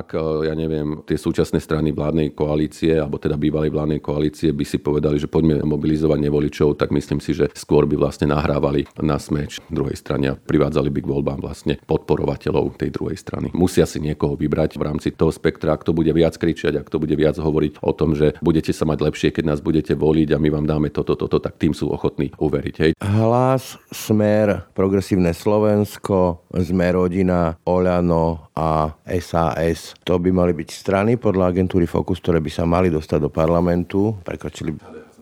ak, e, ja neviem, tie súčasné strany vládnej koalície, alebo teda bývalej vládnej koalície by si povedali, že poďme mobilizovať nevoličov, tak myslím si, že skôr by vlastne nahrávali na smeč druhej strane a privádzali by k voľbám vlastne podporovateľov tej druhej strany. Musia si niekoho vybrať v rámci toho spektra, ak to bude viac kričať, ak to bude viac hovoriť o tom, že budete sa mať lepšie, keď nás budete voliť a my vám dáme toto, toto, tak tým sú ochotní uveriť. Hej. Hlas, Smer, Progresívne Slovensko, Sme rodina, Oľano a SAS to by mali byť strany podľa agentúry Focus, ktoré by sa mali dostať do parlamentu, prekročili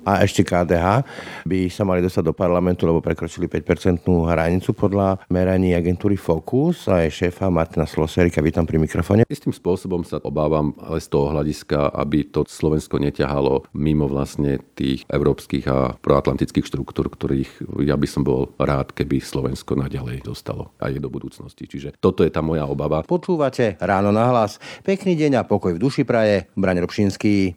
a ešte KDH by sa mali dostať do parlamentu, lebo prekročili 5-percentnú hranicu podľa meraní agentúry Focus a je šéfa Martina Sloserika. Vítam pri mikrofóne. Istým spôsobom sa obávam ale z toho hľadiska, aby to Slovensko neťahalo mimo vlastne tých európskych a proatlantických štruktúr, ktorých ja by som bol rád, keby Slovensko naďalej dostalo aj do budúcnosti. Čiže toto je tá moja obava. Počúvate ráno na hlas. Pekný deň a pokoj v duši praje. Braň Robšinský.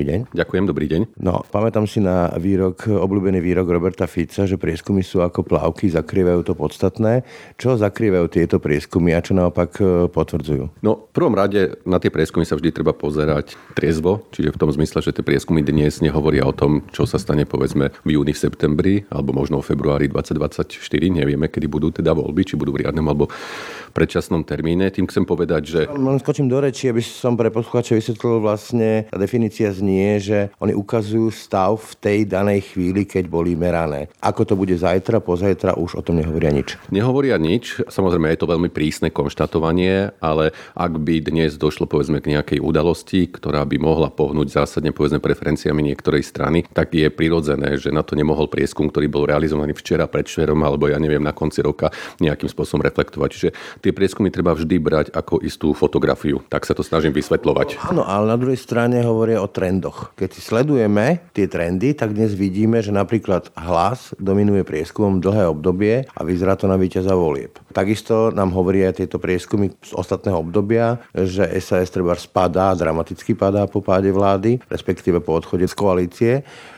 Dobrý deň. Ďakujem, dobrý deň. No, pamätám si na výrok, obľúbený výrok Roberta Fica, že prieskumy sú ako plávky, zakrývajú to podstatné. Čo zakrývajú tieto prieskumy a čo naopak e, potvrdzujú? No, v prvom rade na tie prieskumy sa vždy treba pozerať triezvo, čiže v tom zmysle, že tie prieskumy dnes nehovoria o tom, čo sa stane povedzme v júni, v septembri alebo možno v februári 2024. Nevieme, kedy budú teda voľby, či budú v riadnom alebo predčasnom termíne. Tým chcem povedať, že... Len skočím do reči, aby som pre poslucháča vysvetlil vlastne, definícia znie, že oni ukazujú stav v tej danej chvíli, keď boli merané. Ako to bude zajtra, pozajtra, už o tom nehovoria nič. Nehovoria nič, samozrejme je to veľmi prísne konštatovanie, ale ak by dnes došlo povedzme k nejakej udalosti, ktorá by mohla pohnúť zásadne povedzme preferenciami niektorej strany, tak je prirodzené, že na to nemohol prieskum, ktorý bol realizovaný včera, predšerom alebo ja neviem na konci roka nejakým spôsobom reflektovať. Čiže tie prieskumy treba vždy brať ako istú fotografiu. Tak sa to snažím vysvetľovať. Áno, ale na druhej strane hovoria o trendoch. Keď si sledujeme tie trendy, tak dnes vidíme, že napríklad hlas dominuje prieskumom dlhé obdobie a vyzerá to na víťaza volieb. Takisto nám hovoria tieto prieskumy z ostatného obdobia, že SAS treba spadá, dramaticky padá po páde vlády, respektíve po odchode z koalície.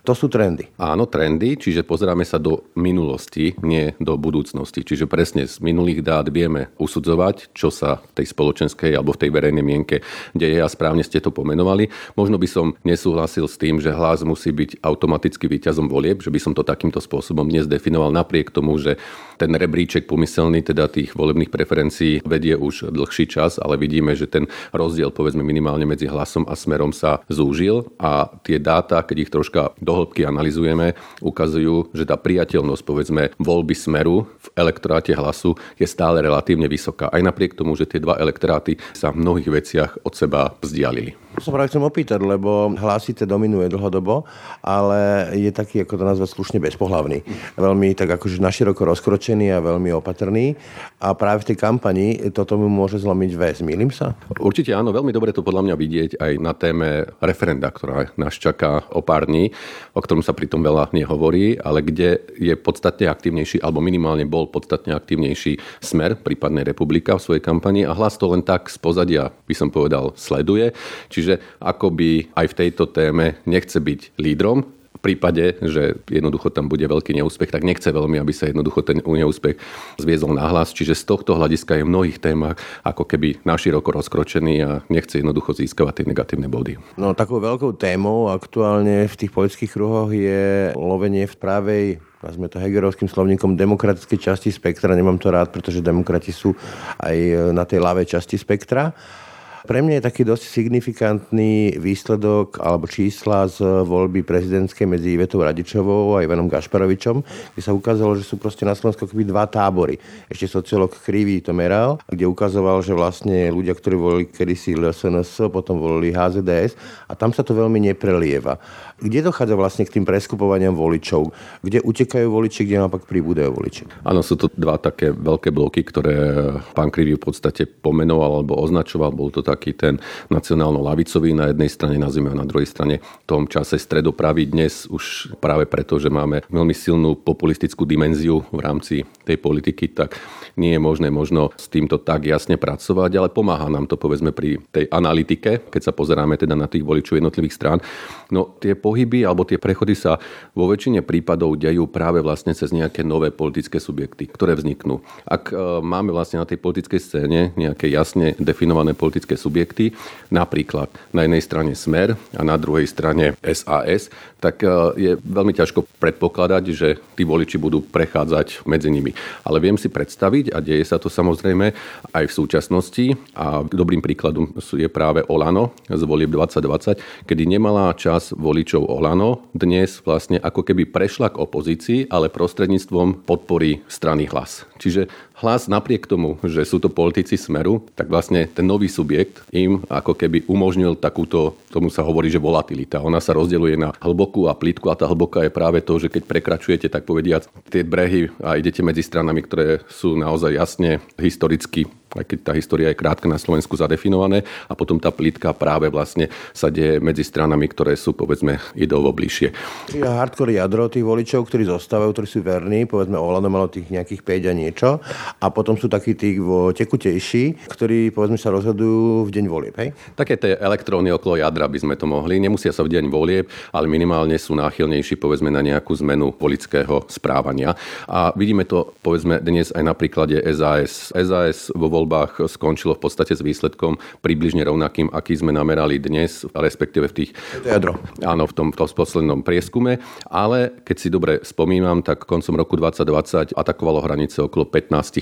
To sú trendy. Áno, trendy, čiže pozeráme sa do minulosti, nie do budúcnosti. Čiže presne z minulých dát vieme usudzovať, čo sa v tej spoločenskej alebo v tej verejnej mienke deje a správne ste to pomenovali. Možno by som nesúhlasil s tým, že hlas musí byť automaticky víťazom volieb, že by som to takýmto spôsobom dnes definoval napriek tomu, že ten rebríček pomyselný teda tých volebných preferencií vedie už dlhší čas, ale vidíme, že ten rozdiel povedzme minimálne medzi hlasom a smerom sa zúžil a tie dáta, keď ich troška dohlbky analizujeme, ukazujú, že tá priateľnosť povedzme voľby smeru v elektoráte hlasu je stále relatívne vysoká. Aj napriek tomu, že tie dva elektráty sa v mnohých veciach od seba vzdialili. Sa práve chcem opýtať, lebo hlásite dominuje dlhodobo, ale je taký, ako to nazvať slušne, bezpohlavný. Veľmi tak akože naširoko rozkročený a veľmi opatrný. A práve v tej kampani toto mu môže zlomiť väz. Mýlim sa? Určite áno, veľmi dobre to podľa mňa vidieť aj na téme referenda, ktorá nás čaká o pár dní, o ktorom sa pritom veľa nehovorí, ale kde je podstatne aktívnejší, alebo minimálne bol podstatne aktívnejší smer, prípadne republika v svojej kampani a hlas to len tak z pozadia, by som povedal, sleduje. Čiže Čiže akoby aj v tejto téme nechce byť lídrom, v prípade, že jednoducho tam bude veľký neúspech, tak nechce veľmi, aby sa jednoducho ten neúspech zviezol na hlas. Čiže z tohto hľadiska je v mnohých témach ako keby naširoko rozkročený a nechce jednoducho získavať tie negatívne body. No takou veľkou témou aktuálne v tých politických kruhoch je lovenie v pravej nazme to hegerovským slovníkom demokratickej časti spektra. Nemám to rád, pretože demokrati sú aj na tej ľavej časti spektra. Pre mňa je taký dosť signifikantný výsledok alebo čísla z voľby prezidentskej medzi Ivetou Radičovou a Ivanom Gašparovičom, kde sa ukázalo, že sú proste na Slovensku keby dva tábory. Ešte sociolog Krivý to meral, kde ukazoval, že vlastne ľudia, ktorí volili kedysi LSNS, potom volili HZDS a tam sa to veľmi neprelieva. Kde dochádza vlastne k tým preskupovaniam voličov? Kde utekajú voliči, kde naopak pribúdajú voliči? Áno, sú to dva také veľké bloky, ktoré pán Krivý v podstate pomenoval alebo označoval. Bol to tá taký ten nacionálno-lavicový na jednej strane, nazvime na druhej strane v tom čase stredopravý. Dnes už práve preto, že máme veľmi silnú populistickú dimenziu v rámci tej politiky, tak nie je možné možno s týmto tak jasne pracovať, ale pomáha nám to povedzme pri tej analytike, keď sa pozeráme teda na tých voličov jednotlivých strán. No tie pohyby alebo tie prechody sa vo väčšine prípadov dejú práve vlastne cez nejaké nové politické subjekty, ktoré vzniknú. Ak e, máme vlastne na tej politickej scéne nejaké jasne definované politické subjekty, napríklad na jednej strane Smer a na druhej strane SAS, tak e, je veľmi ťažko predpokladať, že tí voliči budú prechádzať medzi nimi. Ale viem si predstaviť, a deje sa to samozrejme aj v súčasnosti, a dobrým príkladom je práve Olano z volieb 2020, kedy nemalá čas voličov Olano dnes vlastne ako keby prešla k opozícii, ale prostredníctvom podpory strany hlas. Čiže hlas napriek tomu, že sú to politici Smeru, tak vlastne ten nový subjekt im ako keby umožnil takúto, tomu sa hovorí, že volatilita. Ona sa rozdeľuje na hlbokú a plitku a tá hlboká je práve to, že keď prekračujete, tak povediac, tie brehy a idete medzi stranami, ktoré sú naozaj jasne historicky aj keď tá história je krátka na Slovensku zadefinované a potom tá plítka práve vlastne sa deje medzi stranami, ktoré sú povedzme ideovo bližšie. Je hardcore jadro tých voličov, ktorí zostávajú, ktorí sú verní, povedzme Olano malo tých nejakých 5 a niečo a potom sú takí tí tekutejší, ktorí povedzme sa rozhodujú v deň volieb. Hej? Také tie elektróny okolo jadra by sme to mohli. Nemusia sa v deň volieb, ale minimálne sú náchylnejší povedzme na nejakú zmenu politického správania. A vidíme to povedzme dnes aj na príklade SAS. SAS vo voľbách skončilo v podstate s výsledkom približne rovnakým, aký sme namerali dnes, respektíve v tých... Jadro. Áno, v tom, v tom poslednom prieskume. Ale keď si dobre spomínam, tak koncom roku 2020 atakovalo hranice okolo 15%.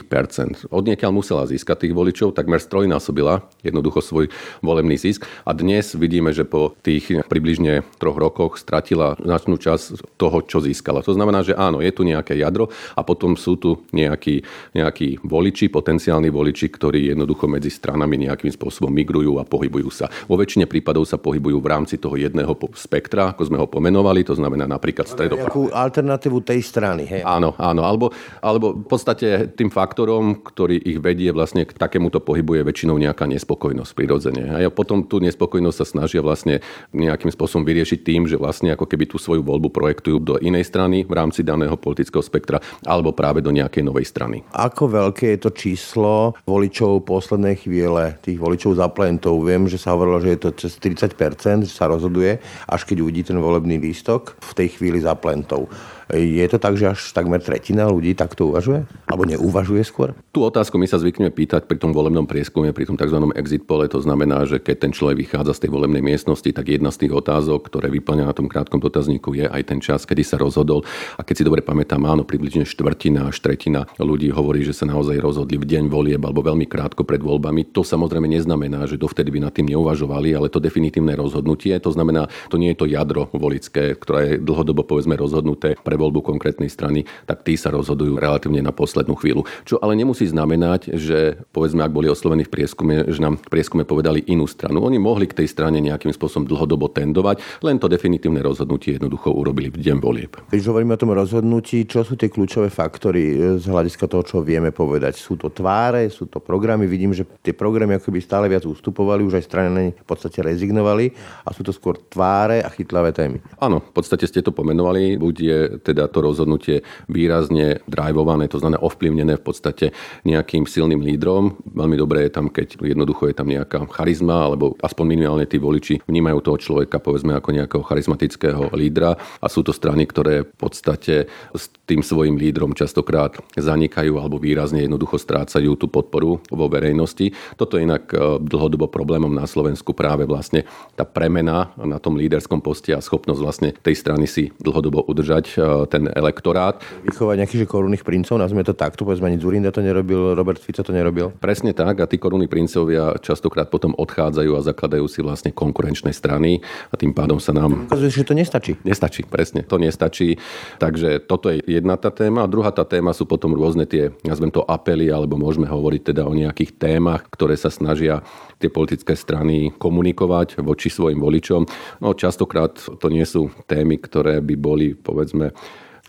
Od niekiaľ musela získať tých voličov, takmer strojnásobila jednoducho svoj volebný zisk a dnes vidíme, že po tých približne troch rokoch stratila značnú časť toho, čo získala. To znamená, že áno, je tu nejaké jadro a potom sú tu nejakí, nejakí voliči, potenciálni voliči, ktorí jednoducho medzi stranami nejakým spôsobom migrujú a pohybujú sa. Vo väčšine prípadov sa pohybujú v rámci toho jedného spektra, ako sme ho pomenovali, to znamená napríklad stredoprava. alternatívu tej strany. Hej. Áno, áno, alebo, alebo v podstate tým faktorom, ktorý ich vedie vlastne k takémuto pohybu je väčšinou nejaká nespokojnosť prirodzene. A potom tú nespokojnosť sa snažia vlastne nejakým spôsobom vyriešiť tým, že vlastne ako keby tú svoju voľbu projektujú do inej strany v rámci daného politického spektra alebo práve do nejakej novej strany. Ako veľké je to číslo voličov poslednej chvíle, tých voličov za plentov? Viem, že sa hovorilo, že je to cez 30%, že sa rozhoduje, až keď uvidí ten volebný lístok v tej chvíli za plentov. Je to tak, že až takmer tretina ľudí takto uvažuje? Alebo neuvažuje skôr? Tú otázku my sa zvykneme pýtať pri tom volebnom prieskume, pri tom tzv. exit pole. To znamená, že keď ten človek vychádza z tej volebnej miestnosti, tak jedna z tých otázok, ktoré vyplňa na tom krátkom dotazníku, je aj ten čas, kedy sa rozhodol. A keď si dobre pamätám, áno, približne štvrtina až tretina ľudí hovorí, že sa naozaj rozhodli v deň volieb alebo veľmi krátko pred voľbami. To samozrejme neznamená, že dovtedy by nad tým neuvažovali, ale to definitívne rozhodnutie, to znamená, to nie je to jadro volické, ktoré je dlhodobo povedzme rozhodnuté pre voľbu konkrétnej strany, tak tí sa rozhodujú relatívne na poslednú chvíľu. Čo ale nemusí znamenať, že povedzme, ak boli oslovení v prieskume, že nám v prieskume povedali inú stranu. Oni mohli k tej strane nejakým spôsobom dlhodobo tendovať, len to definitívne rozhodnutie jednoducho urobili v deň volieb. Keď hovoríme o tom rozhodnutí, čo sú tie kľúčové faktory z hľadiska toho, čo vieme povedať? Sú to tváre, sú to programy. Vidím, že tie programy akoby stále viac ustupovali, už aj strany v podstate rezignovali a sú to skôr tváre a chytlavé témy. Áno, v podstate ste to pomenovali. Buď je teda to rozhodnutie výrazne drivované, to znamená ovplyvnené v podstate nejakým silným lídrom. Veľmi dobré je tam, keď jednoducho je tam nejaká charizma, alebo aspoň minimálne tí voliči vnímajú toho človeka povedzme ako nejakého charizmatického lídra a sú to strany, ktoré v podstate s tým svojim lídrom častokrát zanikajú alebo výrazne jednoducho strácajú tú podporu vo verejnosti. Toto je inak e, dlhodobo problémom na Slovensku práve vlastne tá premena na tom líderskom poste a schopnosť vlastne tej strany si dlhodobo udržať e, ten elektorát. Vychovať nejakých korunných princov, nazvime to takto, povedzme ani Zurinda to nerobil, Robert Fico to nerobil. Presne tak a tí korunní princovia častokrát potom odchádzajú a zakladajú si vlastne konkurenčné strany a tým pádom sa nám... Ukazuje, že to nestačí. Nestačí, presne, to nestačí. Takže toto je jedna tá téma. A druhá tá téma sú potom rôzne tie, nazvem to apely, alebo môžeme hovoriť teda o nejakých témach, ktoré sa snažia tie politické strany komunikovať voči svojim voličom. No častokrát to nie sú témy, ktoré by boli, povedzme,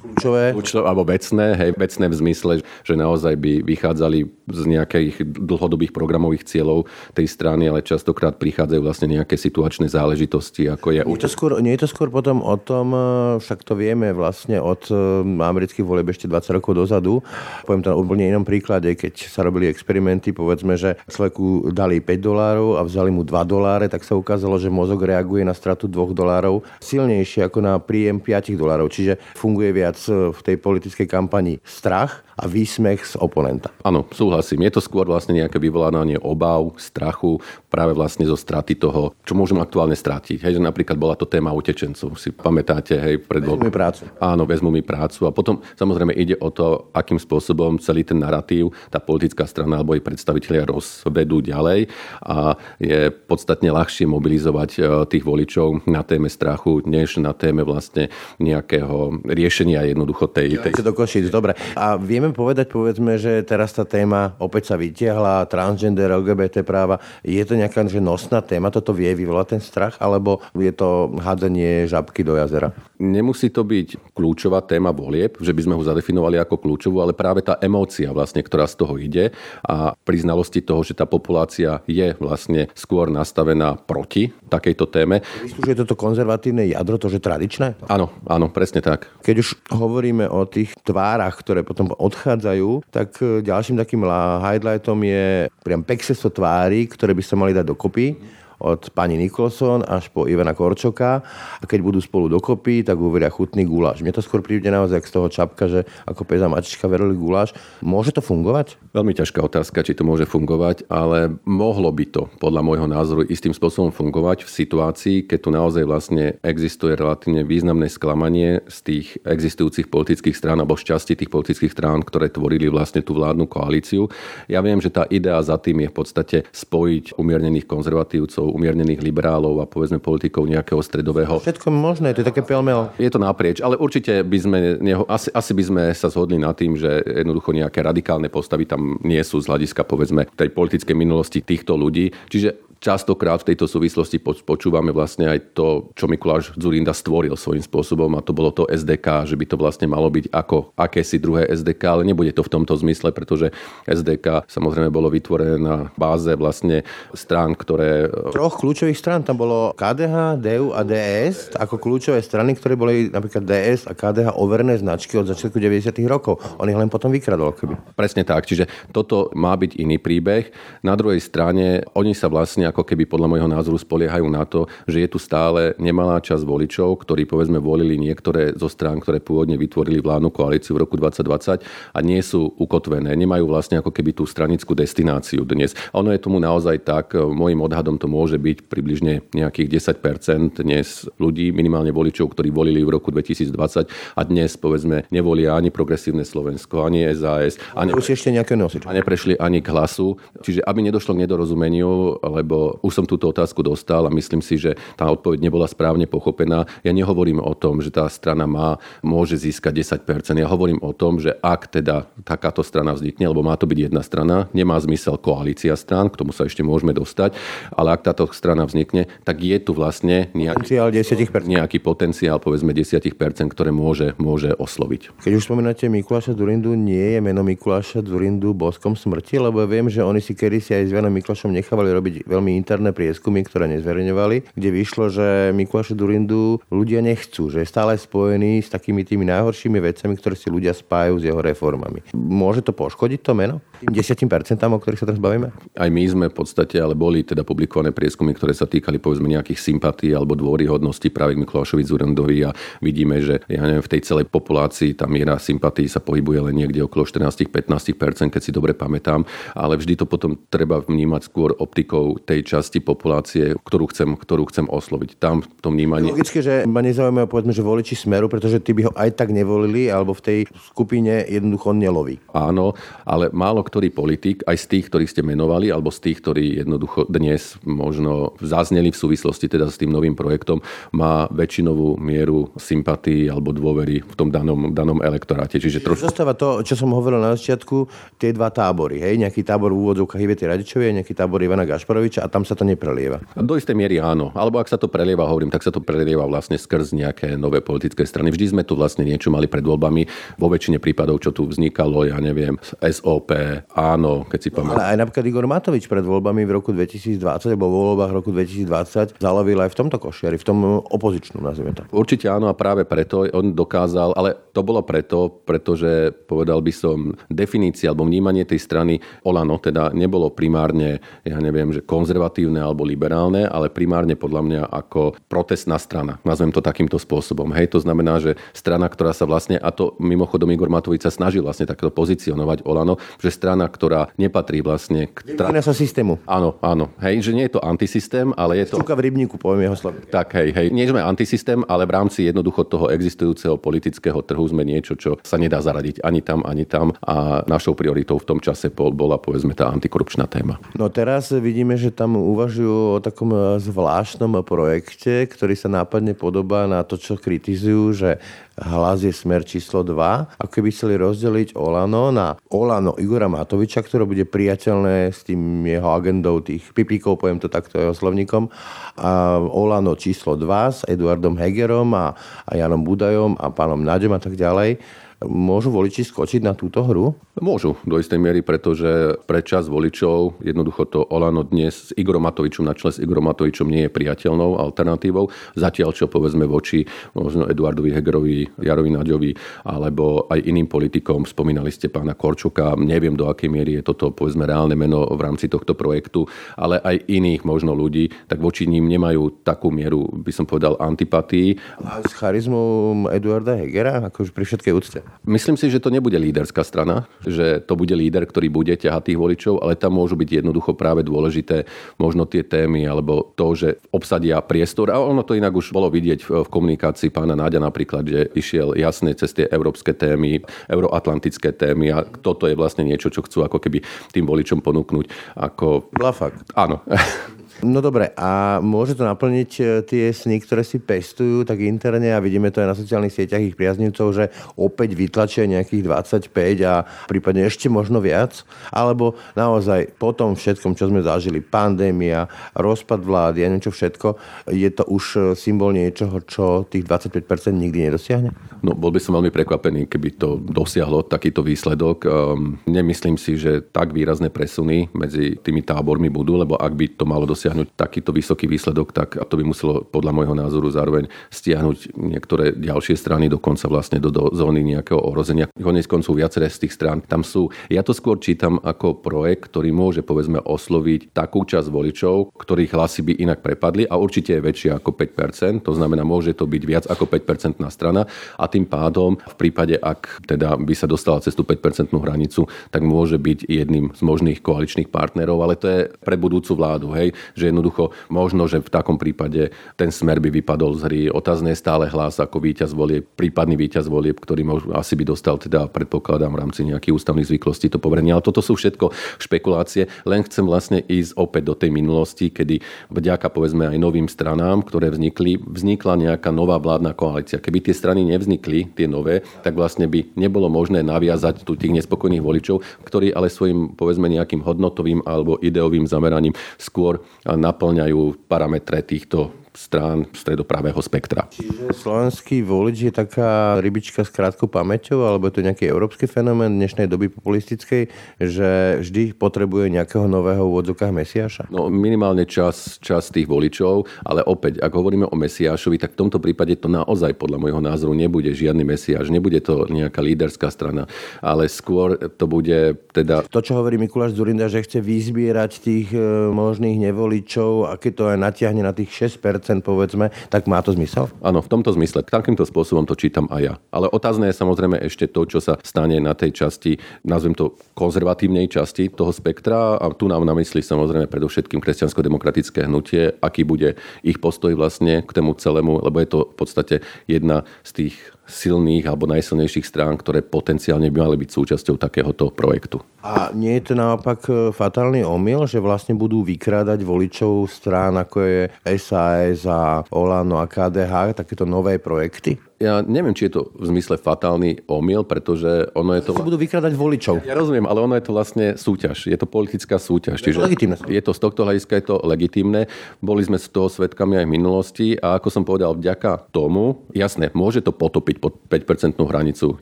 Kľúčové. Kľúčové alebo vecné, hej, vecné v zmysle, že naozaj by vychádzali z nejakých dlhodobých programových cieľov tej strany, ale častokrát prichádzajú vlastne nejaké situačné záležitosti, ako je... Nie je to skôr, nie je to skôr potom o tom, e, však to vieme vlastne od e, amerických volieb ešte 20 rokov dozadu. Poviem to na úplne inom príklade, keď sa robili experimenty, povedzme, že človeku dali 5 dolárov a vzali mu 2 doláre, tak sa ukázalo, že mozog reaguje na stratu 2 dolárov silnejšie ako na príjem 5 dolárov. Čiže funguje viac v tej politickej kampani strach a výsmech z oponenta. Áno, súhlasím. Je to skôr vlastne nejaké vyvolávanie obav, strachu, práve vlastne zo straty toho, čo môžeme aktuálne stratiť. Hej, že napríklad bola to téma utečencov. Si pamätáte, hej, pred Vezmu mi prácu. Áno, vezmu mi prácu. A potom samozrejme ide o to, akým spôsobom celý ten narratív tá politická strana alebo jej predstavitelia rozvedú ďalej. A je podstatne ľahšie mobilizovať e, tých voličov na téme strachu, než na téme vlastne nejakého riešenia jednoducho tej... tej... do Košic, dobre. A vieme povedať, povedzme, že teraz tá téma opäť sa vytiahla, transgender, LGBT práva. Je to nejaká že nosná téma, toto vie vyvolať ten strach, alebo je to hádzanie žabky do jazera? Nemusí to byť kľúčová téma volieb, že by sme ho zadefinovali ako kľúčovú, ale práve tá emócia, vlastne, ktorá z toho ide a pri znalosti toho, že tá populácia je vlastne skôr nastavená proti takejto téme. Je toto konzervatívne jadro, to, že tradičné? Áno, áno, presne tak. Keď už hovoríme o tých tvárach, ktoré potom odchádzajú odchádzajú, tak e, ďalším takým highlightom je priam peksestvo tvári, ktoré by sa mali dať dokopy od pani Nikolson až po Ivana Korčoka a keď budú spolu dokopy, tak uveria chutný guláš. Mne to skôr príde naozaj z toho čapka, že ako peza mačička verili guláš. Môže to fungovať? Veľmi ťažká otázka, či to môže fungovať, ale mohlo by to podľa môjho názoru istým spôsobom fungovať v situácii, keď tu naozaj vlastne existuje relatívne významné sklamanie z tých existujúcich politických strán alebo z časti tých politických strán, ktoré tvorili vlastne tú vládnu koalíciu. Ja viem, že tá idea za tým je v podstate spojiť umiernených konzervatívcov, umiernených liberálov a povedzme politikov nejakého stredového. Všetko možné, to je také pelmel. Je to naprieč, ale určite by sme, neho, asi, asi by sme sa zhodli na tým, že jednoducho nejaké radikálne postavy tam nie sú z hľadiska povedzme tej politickej minulosti týchto ľudí. Čiže Častokrát v tejto súvislosti počúvame vlastne aj to, čo Mikuláš Zurinda stvoril svojím spôsobom a to bolo to SDK, že by to vlastne malo byť ako akési druhé SDK, ale nebude to v tomto zmysle, pretože SDK samozrejme bolo vytvorené na báze vlastne strán, ktoré... Troch kľúčových strán, tam bolo KDH, DU a DS ako kľúčové strany, ktoré boli napríklad DS a KDH overené značky od začiatku 90. rokov. On ich len potom vykradol. Keby. Presne tak, čiže toto má byť iný príbeh. Na druhej strane oni sa vlastne ako keby podľa môjho názoru spoliehajú na to, že je tu stále nemalá časť voličov, ktorí povedzme volili niektoré zo strán, ktoré pôvodne vytvorili vládnu koalíciu v roku 2020 a nie sú ukotvené, nemajú vlastne ako keby tú stranickú destináciu dnes. A ono je tomu naozaj tak, môjim odhadom to môže byť približne nejakých 10% dnes ľudí, minimálne voličov, ktorí volili v roku 2020 a dnes povedzme nevolia ani progresívne Slovensko, ani SAS, ani, ešte nejaké a neprešli ani k hlasu. Čiže aby nedošlo k nedorozumeniu, lebo už som túto otázku dostal a myslím si, že tá odpoveď nebola správne pochopená. Ja nehovorím o tom, že tá strana má, môže získať 10%. Ja hovorím o tom, že ak teda takáto strana vznikne, lebo má to byť jedna strana, nemá zmysel koalícia strán, k tomu sa ešte môžeme dostať, ale ak táto strana vznikne, tak je tu vlastne nejaký potenciál, 10%. nejaký potenciál povedzme 10%, ktoré môže, môže osloviť. Keď už spomínate Mikuláša Durindu, nie je meno Mikuláša Durindu boskom smrti, lebo viem, že oni si kedysi aj s Janom Mikulášom nechávali robiť veľmi interné prieskumy, ktoré nezverejňovali, kde vyšlo, že Mikuláša Durindu ľudia nechcú, že je stále spojený s takými tými najhoršími vecami, ktoré si ľudia spájajú s jeho reformami. Môže to poškodiť to meno? Tým 10%, o ktorých sa teraz bavíme? Aj my sme v podstate, ale boli teda publikované prieskumy, ktoré sa týkali povedzme nejakých sympatí alebo dôryhodnosti práve k Mikulášovi Zurindovi a vidíme, že ja neviem, v tej celej populácii tá miera sympatí sa pohybuje len niekde okolo 14-15%, keď si dobre pamätám, ale vždy to potom treba vnímať skôr optikou tej časti populácie, ktorú chcem, ktorú chcem osloviť. Tam v tom vnímaní... Logické, že ma nezaujímajú povedzme, že voliči Smeru, pretože ty by ho aj tak nevolili, alebo v tej skupine jednoducho neloví. Áno, ale málo ktorý politik, aj z tých, ktorých ste menovali, alebo z tých, ktorí jednoducho dnes možno zazneli v súvislosti teda s tým novým projektom, má väčšinovú mieru sympatí alebo dôvery v tom danom, danom elektoráte. Čiže trošku... Zostáva to, čo som hovoril na začiatku, tie dva tábory. Hej? Nejaký tábor v úvodzovkách Ivety Radičovej, nejaký tábor Ivana Gašparoviča a tam sa to neprelieva. Do istej miery áno. Alebo ak sa to prelieva, hovorím, tak sa to prelieva vlastne skrz nejaké nové politické strany. Vždy sme tu vlastne niečo mali pred voľbami. Vo väčšine prípadov, čo tu vznikalo, ja neviem, SOP, áno, keď si pamätám. Ale aj napríklad Igor Matovič pred voľbami v roku 2020 alebo vo voľbách roku 2020 zalovil aj v tomto košiari, v tom opozičnom, nazvime to. Určite áno a práve preto on dokázal, ale to bolo preto, pretože povedal by som, definícia alebo vnímanie tej strany Olano teda nebolo primárne, ja neviem, že konzervatívne alebo liberálne, ale primárne podľa mňa ako protestná strana. Nazvem to takýmto spôsobom. Hej, to znamená, že strana, ktorá sa vlastne, a to mimochodom Igor Matovič sa snažil vlastne takto pozicionovať Olano, že strana, ktorá nepatrí vlastne k... Tra... sa systému. Áno, áno. Hej, že nie je to antisystém, ale je to... Štuka v rybníku, poviem jeho slovo. Tak, hej, hej. Nie sme antisystém, ale v rámci jednoducho toho existujúceho politického trhu sme niečo, čo sa nedá zaradiť ani tam, ani tam. A našou prioritou v tom čase bola, povedzme, tá antikorupčná téma. No teraz vidíme, že tam uvažujú o takom zvláštnom projekte, ktorý sa nápadne podobá na to, čo kritizujú, že hlas je smer číslo 2. Ako keby chceli rozdeliť Olano na Olano Igora Matoviča, ktoré bude priateľné s tým jeho agendou tých pipíkov, poviem to takto jeho slovníkom. A Olano číslo 2 s Eduardom Hegerom a, a Janom Budajom a pánom Naďom a tak ďalej Môžu voliči skočiť na túto hru? Môžu do istej miery, pretože pre čas voličov jednoducho to Olano dnes s Igorom Matovičom na čele s Igorom Matovičom nie je priateľnou alternatívou. Zatiaľ, čo povedzme voči možno Eduardovi Hegerovi, Jarovi Naďovi alebo aj iným politikom, spomínali ste pána Korčuka, neviem do akej miery je toto povedzme reálne meno v rámci tohto projektu, ale aj iných možno ľudí, tak voči ním nemajú takú mieru, by som povedal, antipatii. A s charizmou Eduarda Hegera, akože pri všetkej úcte? Myslím si, že to nebude líderská strana, že to bude líder, ktorý bude ťahať tých voličov, ale tam môžu byť jednoducho práve dôležité možno tie témy alebo to, že obsadia priestor. A ono to inak už bolo vidieť v komunikácii pána Náďa napríklad, že išiel jasne cez tie európske témy, euroatlantické témy a toto je vlastne niečo, čo chcú ako keby tým voličom ponúknuť. Ako... Blafak. Áno. No dobre, a môže to naplniť e, tie sny, ktoré si pestujú tak interne a vidíme to aj na sociálnych sieťach ich priaznivcov, že opäť vytlačia nejakých 25 a prípadne ešte možno viac? Alebo naozaj po tom všetkom, čo sme zažili, pandémia, rozpad vlády a niečo všetko, je to už e, symbol niečoho, čo tých 25% nikdy nedosiahne? No, bol by som veľmi prekvapený, keby to dosiahlo takýto výsledok. Um, nemyslím si, že tak výrazné presuny medzi tými tábormi budú, lebo ak by to malo dosiahnuť dosiahnuť takýto vysoký výsledok, tak a to by muselo podľa môjho názoru zároveň stiahnuť niektoré ďalšie strany dokonca vlastne do, do zóny nejakého ohrozenia. Konec koncov viaceré z tých strán tam sú. Ja to skôr čítam ako projekt, ktorý môže povedzme osloviť takú časť voličov, ktorých hlasy by inak prepadli a určite je väčšia ako 5%, to znamená, môže to byť viac ako 5% strana a tým pádom v prípade, ak teda by sa dostala cez tú 5% hranicu, tak môže byť jedným z možných koaličných partnerov, ale to je pre budúcu vládu, hej, že jednoducho možno, že v takom prípade ten smer by vypadol z hry. Otázne je stále hlas ako víťaz volieb, prípadný víťaz volieb, ktorý možno asi by dostal teda predpokladám v rámci nejakých ústavných zvyklostí to poverenie. Ale toto sú všetko špekulácie. Len chcem vlastne ísť opäť do tej minulosti, kedy vďaka povedzme aj novým stranám, ktoré vznikli, vznikla nejaká nová vládna koalícia. Keby tie strany nevznikli, tie nové, tak vlastne by nebolo možné naviazať tu tých nespokojných voličov, ktorí ale svojim povedzme nejakým hodnotovým alebo ideovým zameraním skôr naplňajú parametre týchto strán stredopravého spektra. Čiže slovenský volič je taká rybička s krátkou pamäťou, alebo je to nejaký európsky fenomén dnešnej doby populistickej, že vždy potrebuje nejakého nového úvodzokách Mesiáša? No minimálne čas, čas tých voličov, ale opäť, ak hovoríme o Mesiášovi, tak v tomto prípade to naozaj podľa môjho názoru nebude žiadny Mesiáš, nebude to nejaká líderská strana, ale skôr to bude teda... To, čo hovorí Mikuláš Zurinda, že chce vyzbierať tých e, možných nevoličov a keď to aj natiahne na tých 6%, povedzme, tak má to zmysel? Áno, v tomto zmysle. Takýmto spôsobom to čítam aj ja. Ale otázne je samozrejme ešte to, čo sa stane na tej časti, nazvem to konzervatívnej časti toho spektra a tu nám na mysli samozrejme predovšetkým kresťansko-demokratické hnutie, aký bude ich postoj vlastne k tomu celému, lebo je to v podstate jedna z tých silných alebo najsilnejších strán, ktoré potenciálne by mali byť súčasťou takéhoto projektu. A nie je to naopak e, fatálny omyl, že vlastne budú vykrádať voličov strán ako je SAS a Olano a KDH, takéto nové projekty? Ja neviem, či je to v zmysle fatálny omyl, pretože ono je to... To budú vykradať voličov. Ja rozumiem, ale ono je to vlastne súťaž. Je to politická súťaž. Je to legitímne. Je to z tohto hľadiska je to legitímne. Boli sme z toho svetkami aj v minulosti a ako som povedal, vďaka tomu, jasné, môže to potopiť pod 5% hranicu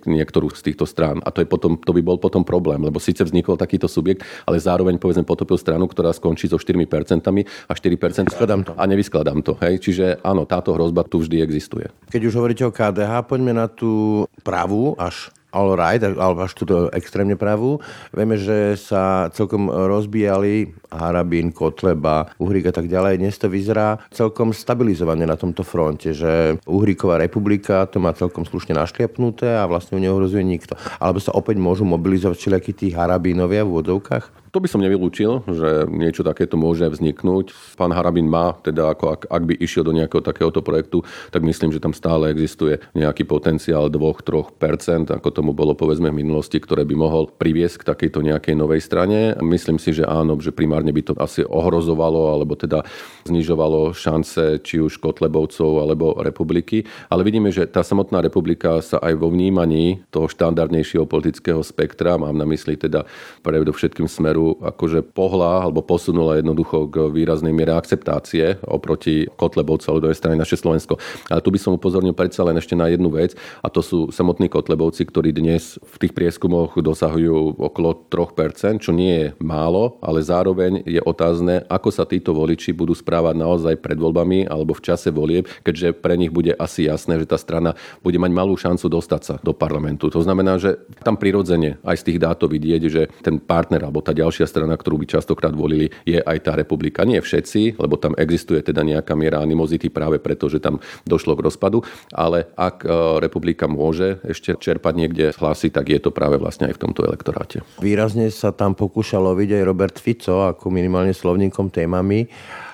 niektorú z týchto strán. A to, je potom, to by bol potom problém, lebo síce vznikol takýto subjekt, ale zároveň povedzme potopil stranu, ktorá skončí so 4% a 4% Skladám to. a nevyskladám to. Hej? Čiže áno, táto hrozba tu vždy existuje. Keď už hovoríte o KDH, poďme na tú pravú až all right, alebo až túto extrémne pravú. Vieme, že sa celkom rozbíjali Harabín, Kotleba, Uhrík a tak ďalej. Dnes to vyzerá celkom stabilizovane na tomto fronte, že Uhríková republika to má celkom slušne našliapnuté a vlastne ju neohrozuje nikto. Alebo sa opäť môžu mobilizovať všelijakí tí Harabínovia v úvodzovkách? To by som nevylúčil, že niečo takéto môže vzniknúť. Pán Harabin má, teda ako ak, ak by išiel do nejakého takéhoto projektu, tak myslím, že tam stále existuje nejaký potenciál 2-3%, ako tomu bolo povedzme v minulosti, ktoré by mohol priviesť k takejto nejakej novej strane. Myslím si, že áno, že primárne by to asi ohrozovalo alebo teda znižovalo šance či už Kotlebovcov alebo republiky. Ale vidíme, že tá samotná republika sa aj vo vnímaní toho štandardnejšieho politického spektra, mám na mysli teda predovšetkým smeru smeru akože pohla alebo posunula jednoducho k výraznej miere akceptácie oproti Kotlebovcu alebo druhej strany naše Slovensko. Ale tu by som upozornil predsa len ešte na jednu vec a to sú samotní Kotlebovci, ktorí dnes v tých prieskumoch dosahujú okolo 3%, čo nie je málo, ale zároveň je otázne, ako sa títo voliči budú správať naozaj pred voľbami alebo v čase volieb, keďže pre nich bude asi jasné, že tá strana bude mať malú šancu dostať sa do parlamentu. To znamená, že tam prirodzene aj z tých dátov vidieť, že ten partner alebo tá ďalšia ďalšia strana, ktorú by častokrát volili, je aj tá republika. Nie všetci, lebo tam existuje teda nejaká miera animozity práve preto, že tam došlo k rozpadu, ale ak e, republika môže ešte čerpať niekde hlasy, tak je to práve vlastne aj v tomto elektoráte. Výrazne sa tam pokúšal loviť aj Robert Fico ako minimálne slovníkom témami.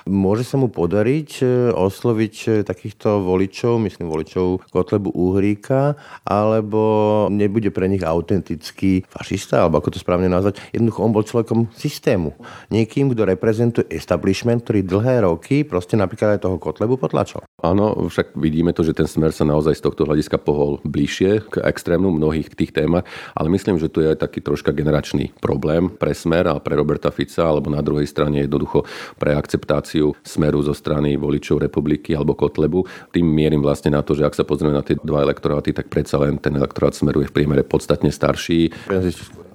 Môže sa mu podariť e, osloviť e, takýchto voličov, myslím voličov Kotlebu Uhríka, alebo nebude pre nich autentický fašista, alebo ako to správne nazvať. Jednoducho on bol človekom systému. Niekým, kto reprezentuje establishment, ktorý dlhé roky proste napríklad aj toho Kotlebu potlačal. Áno, však vidíme to, že ten smer sa naozaj z tohto hľadiska pohol bližšie k extrémnu mnohých tých témach, ale myslím, že tu je aj taký troška generačný problém pre smer a pre Roberta Fica, alebo na druhej strane jednoducho pre akceptáciu reakciu smeru zo strany voličov republiky alebo Kotlebu. Tým mierim vlastne na to, že ak sa pozrieme na tie dva elektoráty, tak predsa len ten elektorát smeru je v priemere podstatne starší.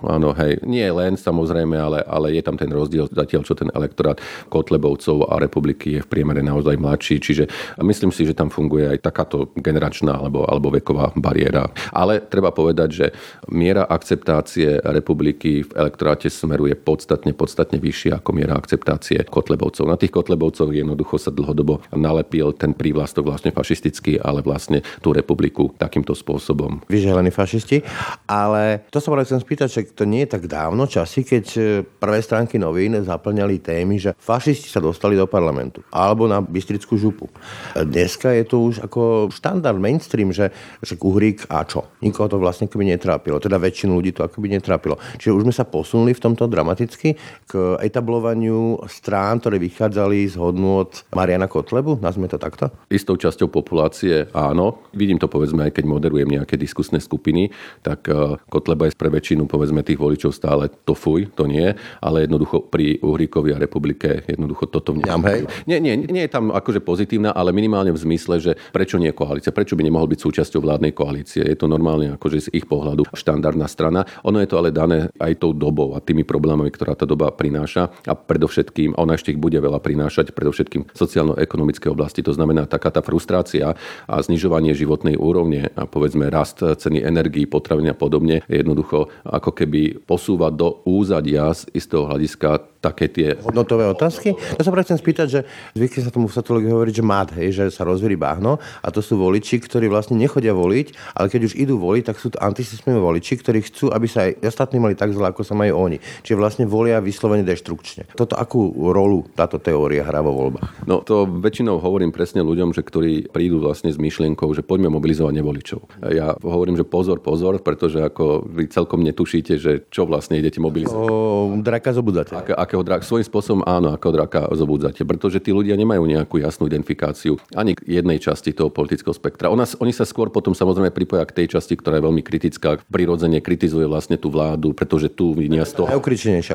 Áno, hej. Nie len samozrejme, ale, ale je tam ten rozdiel zatiaľ, čo ten elektorát Kotlebovcov a republiky je v priemere naozaj mladší. Čiže myslím si, že tam funguje aj takáto generačná alebo, alebo veková bariéra. Ale treba povedať, že miera akceptácie republiky v elektoráte smeru je podstatne, podstatne vyššia ako miera akceptácie Kotlebovcov. Na tých Kotlebovcov jednoducho sa dlhodobo nalepil ten prívlastok vlastne fašistický, ale vlastne tú republiku takýmto spôsobom. Vyželení fašisti. Ale to sa chcem spýtať, že to nie je tak dávno časy, keď e, prvé stránky novín zaplňali témy, že fašisti sa dostali do parlamentu alebo na Bystrickú župu. Dneska je to už ako štandard, mainstream, že, že Uhrík a čo? Nikoho to vlastne keby netrápilo. Teda väčšinu ľudí to akoby netrápilo. Čiže už sme sa posunuli v tomto dramaticky k etablovaniu strán, ktoré vychádzali z hodnôt Mariana Kotlebu, nazme to takto? Istou časťou populácie áno. Vidím to povedzme aj keď moderujem nejaké diskusné skupiny, tak e, Kotleba je pre väčšinu povedzme tých voličov stále to fuj, to nie, ale jednoducho pri Uhríkovi a republike jednoducho toto. Hej. Nie, nie, nie je tam akože pozitívna, ale minimálne v zmysle, že prečo nie koalícia, prečo by nemohol byť súčasťou vládnej koalície. Je to normálne akože z ich pohľadu štandardná strana. Ono je to ale dané aj tou dobou a tými problémami, ktorá tá doba prináša a predovšetkým, ona ešte ich bude veľa prinášať, predovšetkým sociálno-ekonomické oblasti. To znamená taká tá frustrácia a znižovanie životnej úrovne a povedzme rast ceny energií, potravín a podobne je jednoducho ako keby posúvať do úzadia z istého hľadiska také tie... Hodnotové otázky? Ja sa chcem spýtať, že zvykne sa tomu v sociológii hovoriť, že mát, hej, že sa rozvíri bahno a to sú voliči, ktorí vlastne nechodia voliť, ale keď už idú voliť, tak sú to antisystémoví voliči, ktorí chcú, aby sa aj ostatní mali tak zle, ako sa majú oni. Čiže vlastne volia vyslovene deštrukčne. Toto akú rolu táto teória hrá vo voľbách? No to väčšinou hovorím presne ľuďom, že ktorí prídu vlastne s myšlienkou, že poďme mobilizovať nevoličov. Ja hovorím, že pozor, pozor, pretože ako vy celkom netušíte, že čo vlastne idete mobilizovať. O draka zobudzate. Ak, akého draka, svojím spôsobom áno, ako draka zobudzate, pretože tí ľudia nemajú nejakú jasnú identifikáciu ani k jednej časti toho politického spektra. Ona, oni sa skôr potom samozrejme pripoja k tej časti, ktorá je veľmi kritická, prirodzene kritizuje vlastne tú vládu, pretože tu vinia z toho...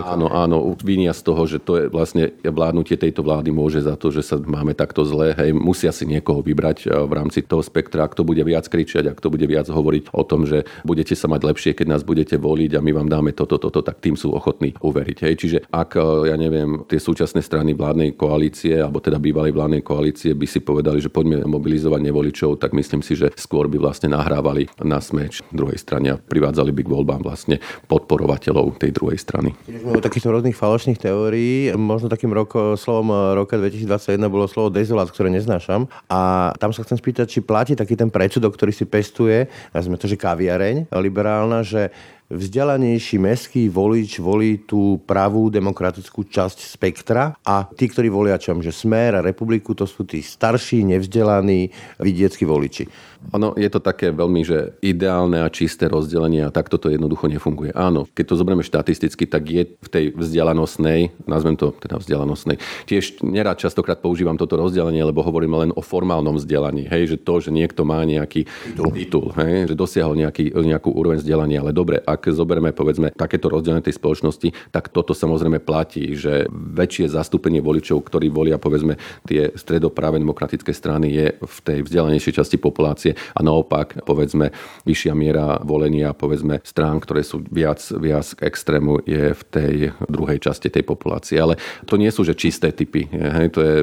Áno, áno, vinia z toho, že to je vlastne vládnutie tejto vlády môže za to, že sa máme takto zlé. Hej, musia si niekoho vybrať v rámci toho spektra, ak to bude viac kričať, ak to bude viac hovoriť o tom, že budete sa mať lepšie, keď nás budete voliť a my vám dáme toto, toto, tak tým sú ochotní uveriť. Hej. Čiže ak, e, ja neviem, tie súčasné strany vládnej koalície, alebo teda bývalej vládnej koalície by si povedali, že poďme mobilizovať nevoličov, tak myslím si, že skôr by vlastne nahrávali na smeč druhej strane a privádzali by k voľbám vlastne podporovateľov tej druhej strany. Takýchto rôznych falošných teórií, možno takým roko, slovom roka 2021 bolo slovo dezolát, ktoré neznášam. A tam sa chcem spýtať, či platí taký ten predsudok, ktorý si pestuje, nazvime to, že kaviareň liberálna, že vzdelanejší mestský volič volí tú pravú demokratickú časť spektra a tí, ktorí volia čo že Smer a Republiku, to sú tí starší, nevzdelaní vidieckí voliči. Ono je to také veľmi že ideálne a čisté rozdelenie a takto to jednoducho nefunguje. Áno, keď to zoberieme štatisticky, tak je v tej vzdialenosnej, nazvem to teda vzdialenosnej, tiež nerád častokrát používam toto rozdelenie, lebo hovoríme len o formálnom vzdelaní. Hej, že to, že niekto má nejaký titul, titul hej, že dosiahol nejaký, nejakú úroveň vzdelania. Ale dobre, ak zoberieme povedzme takéto rozdelenie tej spoločnosti, tak toto samozrejme platí, že väčšie zastúpenie voličov, ktorí volia povedzme tie stredopráve demokratické strany, je v tej vzdelanejšej časti populácie a naopak povedzme vyššia miera volenia povedzme strán, ktoré sú viac, viac k extrému je v tej druhej časti tej populácie. Ale to nie sú že čisté typy. Hej, to je,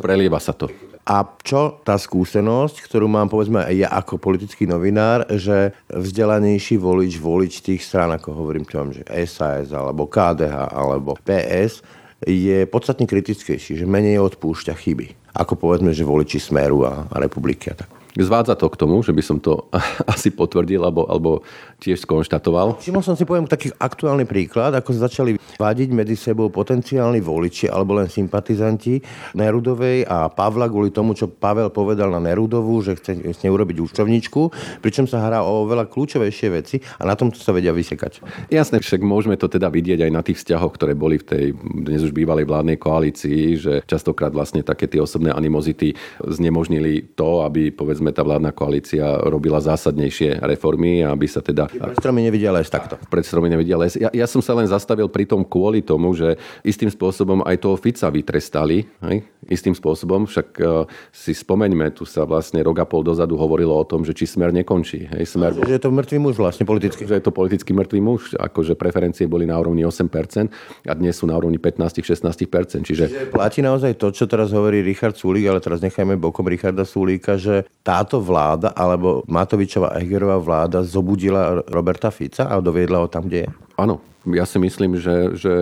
prelieva sa to. A čo tá skúsenosť, ktorú mám povedzme aj ja ako politický novinár, že vzdelanejší volič, volič tých strán, ako hovorím, mám, že SAS alebo KDH alebo PS, je podstatne kritickejší, že menej odpúšťa chyby. Ako povedzme, že voliči Smeru a, a republiky a tak. Zvádza to k tomu, že by som to asi potvrdil alebo, alebo tiež skonštatoval. Všimol som si poviem taký aktuálny príklad, ako začali vadiť medzi sebou potenciálni voliči alebo len sympatizanti Nerudovej a Pavla kvôli tomu, čo Pavel povedal na Nerudovu, že chce s ňou urobiť účtovníčku, pričom sa hrá o veľa kľúčovejšie veci a na tom sa vedia vysekať. Jasné, však môžeme to teda vidieť aj na tých vzťahoch, ktoré boli v tej dnes už bývalej vládnej koalícii, že častokrát vlastne také tie osobné animozity znemožnili to, aby povedzme tá vládna koalícia robila zásadnejšie reformy, aby sa teda... Pred stromy nevidia les takto. Pred stromy nevidia les. Ja, ja som sa len zastavil pri tom kvôli tomu, že istým spôsobom aj toho Fica vytrestali. Hej? Istým spôsobom, však uh, si spomeňme, tu sa vlastne rok a pol dozadu hovorilo o tom, že či smer nekončí. Hej? Smer... Že je to mŕtvý muž vlastne politicky. Že je to politicky mŕtvý muž, akože preferencie boli na úrovni 8% a dnes sú na úrovni 15-16%. Čiže... Čiže platí naozaj to, čo teraz hovorí Richard Sulík, ale teraz nechajme bokom Richarda Sulíka, že tá táto vláda alebo Matovičová a Hegerová vláda zobudila Roberta Fica a doviedla ho tam, kde je? Áno, ja si myslím, že, že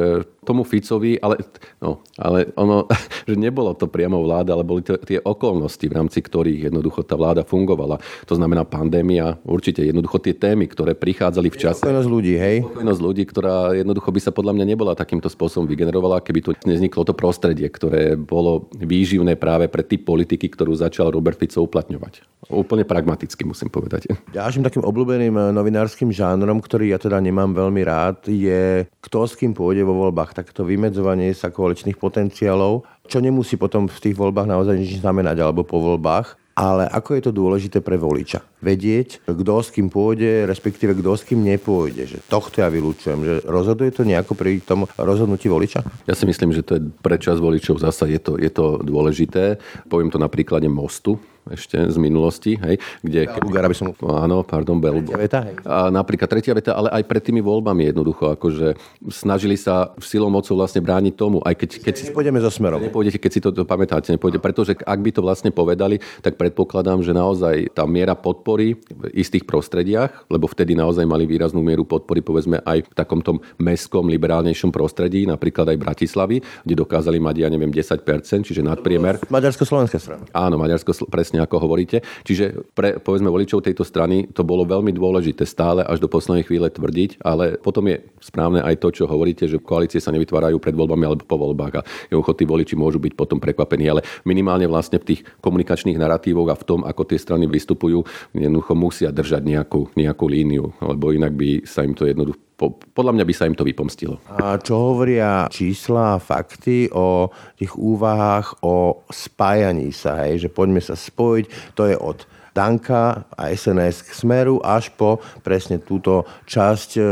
tomu Ficovi, ale, no, ale ono, že nebolo to priamo vláda, ale boli to tie okolnosti, v rámci ktorých jednoducho tá vláda fungovala. To znamená pandémia, určite jednoducho tie témy, ktoré prichádzali v čase. Spokojnosť ľudí, hej? Spokojnosť ľudí, ktorá jednoducho by sa podľa mňa nebola takýmto spôsobom vygenerovala, keby tu nezniklo to prostredie, ktoré bolo výživné práve pre typ politiky, ktorú začal Robert Fico uplatňovať. Úplne pragmaticky musím povedať. Ďalším takým obľúbeným eh, novinárskym žánrom, ktorý ja teda nemám veľmi rád, je kto s kým pôjde vo voľbách voľbách, takto vymedzovanie sa koaličných potenciálov, čo nemusí potom v tých voľbách naozaj nič znamenať, alebo po voľbách. Ale ako je to dôležité pre voliča? Vedieť, kto s kým pôjde, respektíve kto s kým nepôjde. Že tohto ja vylúčujem. Že rozhoduje to nejako pri tom rozhodnutí voliča? Ja si myslím, že to je pre čas voličov zasa je to, je to dôležité. Poviem to na príklade mostu ešte z minulosti, hej, kde... Belugara by som... Áno, pardon, Belu. Tretia veta, hej. A napríklad tretia veta, ale aj pred tými voľbami jednoducho, akože snažili sa v silou mocou vlastne brániť tomu, aj keď... keď si, nepôjdeme so smerom. Nepôjdete, keď si to, to pamätáte, nepôjde, pretože ak by to vlastne povedali, tak predpokladám, že naozaj tá miera podpory v istých prostrediach, lebo vtedy naozaj mali výraznú mieru podpory, povedzme aj v takom tom mestskom liberálnejšom prostredí, napríklad aj Bratislavy, kde dokázali mať, ja neviem, 10%, čiže nadpriemer. Maďarsko-slovenská strana. Áno, Maďarsko, presne presne ako hovoríte. Čiže pre, povedzme, voličov tejto strany to bolo veľmi dôležité stále až do poslednej chvíle tvrdiť, ale potom je správne aj to, čo hovoríte, že koalície sa nevytvárajú pred voľbami alebo po voľbách a jednoducho tí voliči môžu byť potom prekvapení, ale minimálne vlastne v tých komunikačných narratívoch a v tom, ako tie strany vystupujú, jednoducho musia držať nejakú, nejakú líniu, lebo inak by sa im to jednoducho po, podľa mňa by sa im to vypomstilo. A čo hovoria čísla a fakty o tých úvahách o spájaní sa, hej, že poďme sa spojiť, to je od Danka a SNS k Smeru až po presne túto časť e,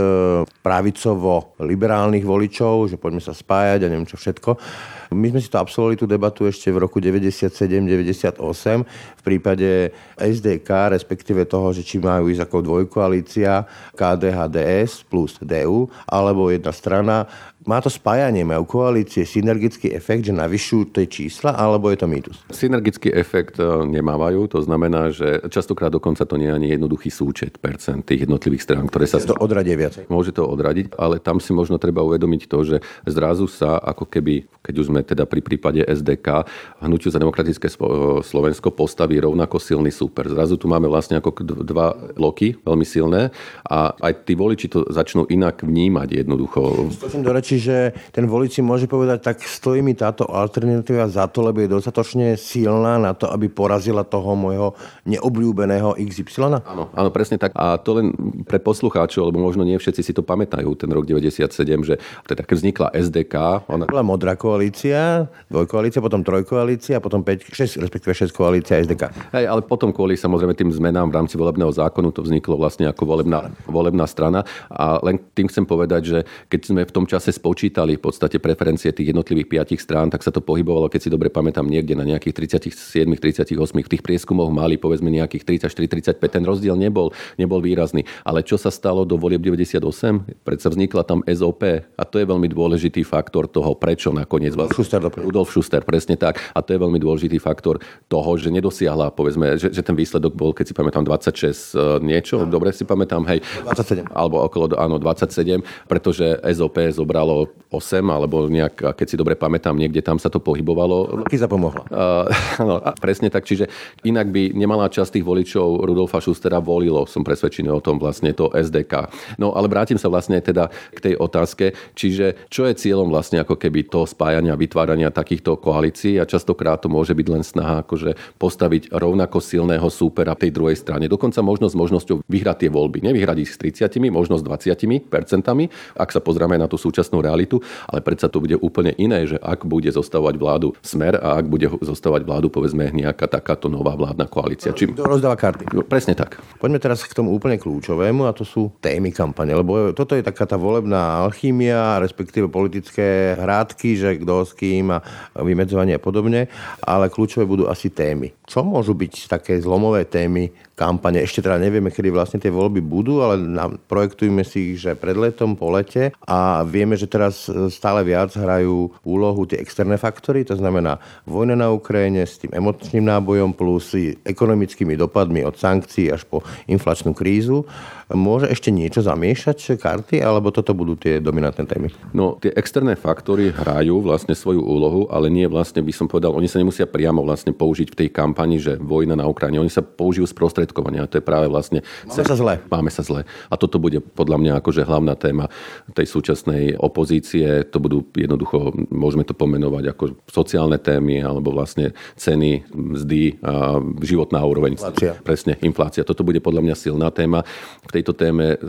pravicovo-liberálnych voličov, že poďme sa spájať a neviem čo všetko. My sme si to absolvovali tú debatu ešte v roku 97-98 v prípade SDK, respektíve toho, že či majú ísť ako dvojkoalícia KDHDS plus DU, alebo jedna strana má to spájanie, majú koalície synergický efekt, že navyšujú tie čísla, alebo je to mýtus? Synergický efekt e, nemávajú, to znamená, že častokrát dokonca to nie je ani jednoduchý súčet percent tých jednotlivých strán, ktoré sa... To odradie viac. Môže to odradiť, ale tam si možno treba uvedomiť to, že zrazu sa ako keby, keď už sme teda pri prípade SDK, hnutiu za demokratické e, Slovensko postaví rovnako silný super. Zrazu tu máme vlastne ako dva loky, veľmi silné a aj tí voliči to začnú inak vnímať jednoducho. Skočím do reči, Čiže ten volič si môže povedať, tak stojí mi táto alternatíva za to, lebo je dostatočne silná na to, aby porazila toho môjho neobľúbeného XY? Áno, áno, presne tak. A to len pre poslucháčov, lebo možno nie všetci si to pamätajú, ten rok 97, že teda keď vznikla SDK... Ona... Bola modrá koalícia, dvojkoalícia, potom trojkoalícia, potom 5, 6, respektíve 6 koalícia SDK. Hej, ale potom kvôli samozrejme tým zmenám v rámci volebného zákonu to vzniklo vlastne ako volebná, volebná strana. A len tým chcem povedať, že keď sme v tom čase spočítali v podstate preferencie tých jednotlivých piatich strán, tak sa to pohybovalo, keď si dobre pamätám, niekde na nejakých 37, 38 v tých prieskumoch mali povedzme nejakých 34, 35. Ten rozdiel nebol, nebol výrazný. Ale čo sa stalo do volieb 98? Predsa vznikla tam SOP a to je veľmi dôležitý faktor toho, prečo nakoniec Rudolf Schuster, Rudolf Schuster, presne tak. A to je veľmi dôležitý faktor toho, že nedosiahla, povedzme, že, že ten výsledok bol, keď si pamätám, 26 e, niečo, dobre si pamätám, hej. 27. Alebo okolo, áno, 27, pretože SOP zobralo malo 8, alebo nejak, keď si dobre pamätám, niekde tam sa to pohybovalo. Kiza pomohla. Uh, no, presne tak, čiže inak by nemala časť tých voličov Rudolfa Schustera volilo, som presvedčený o tom vlastne to SDK. No ale vrátim sa vlastne teda k tej otázke, čiže čo je cieľom vlastne ako keby to spájania, vytvárania takýchto koalícií a častokrát to môže byť len snaha akože postaviť rovnako silného súpera tej druhej strane. Dokonca možno s možnosťou vyhrať tie voľby. Nevyhrať ich s 30, možno s 20 percentami, ak sa pozrieme na tú súčasnú realitu, ale predsa to bude úplne iné, že ak bude zostávať vládu Smer a ak bude zostávať vládu povedzme nejaká takáto nová vládna koalícia. Či... To rozdáva karty. No, presne tak. Poďme teraz k tomu úplne kľúčovému a to sú témy kampane, lebo toto je taká tá volebná alchýmia, respektíve politické hrádky, že kto s kým a vymedzovanie a podobne, ale kľúčové budú asi témy. Čo môžu byť také zlomové témy kampane? Ešte teda nevieme, kedy vlastne tie voľby budú, ale projektujeme si ich, že pred letom, po lete a vieme, že teraz e, stále viac hrajú úlohu tie externé faktory, to znamená vojna na Ukrajine s tým emočným nábojom plus ekonomickými dopadmi od sankcií až po inflačnú krízu. Môže ešte niečo zamiešať karty, alebo toto budú tie dominantné témy? No, tie externé faktory hrajú vlastne svoju úlohu, ale nie vlastne by som povedal, oni sa nemusia priamo vlastne použiť v tej kampani, že vojna na Ukrajine. Oni sa použijú sprostredkovania. To je práve vlastne... Máme sa zle. Máme sa zle. A toto bude podľa mňa akože hlavná téma tej súčasnej opozície. To budú jednoducho, môžeme to pomenovať ako sociálne témy alebo vlastne ceny, mzdy a životná úroveň. Inflácia. Presne, inflácia. Toto bude podľa mňa silná téma. V tejto téme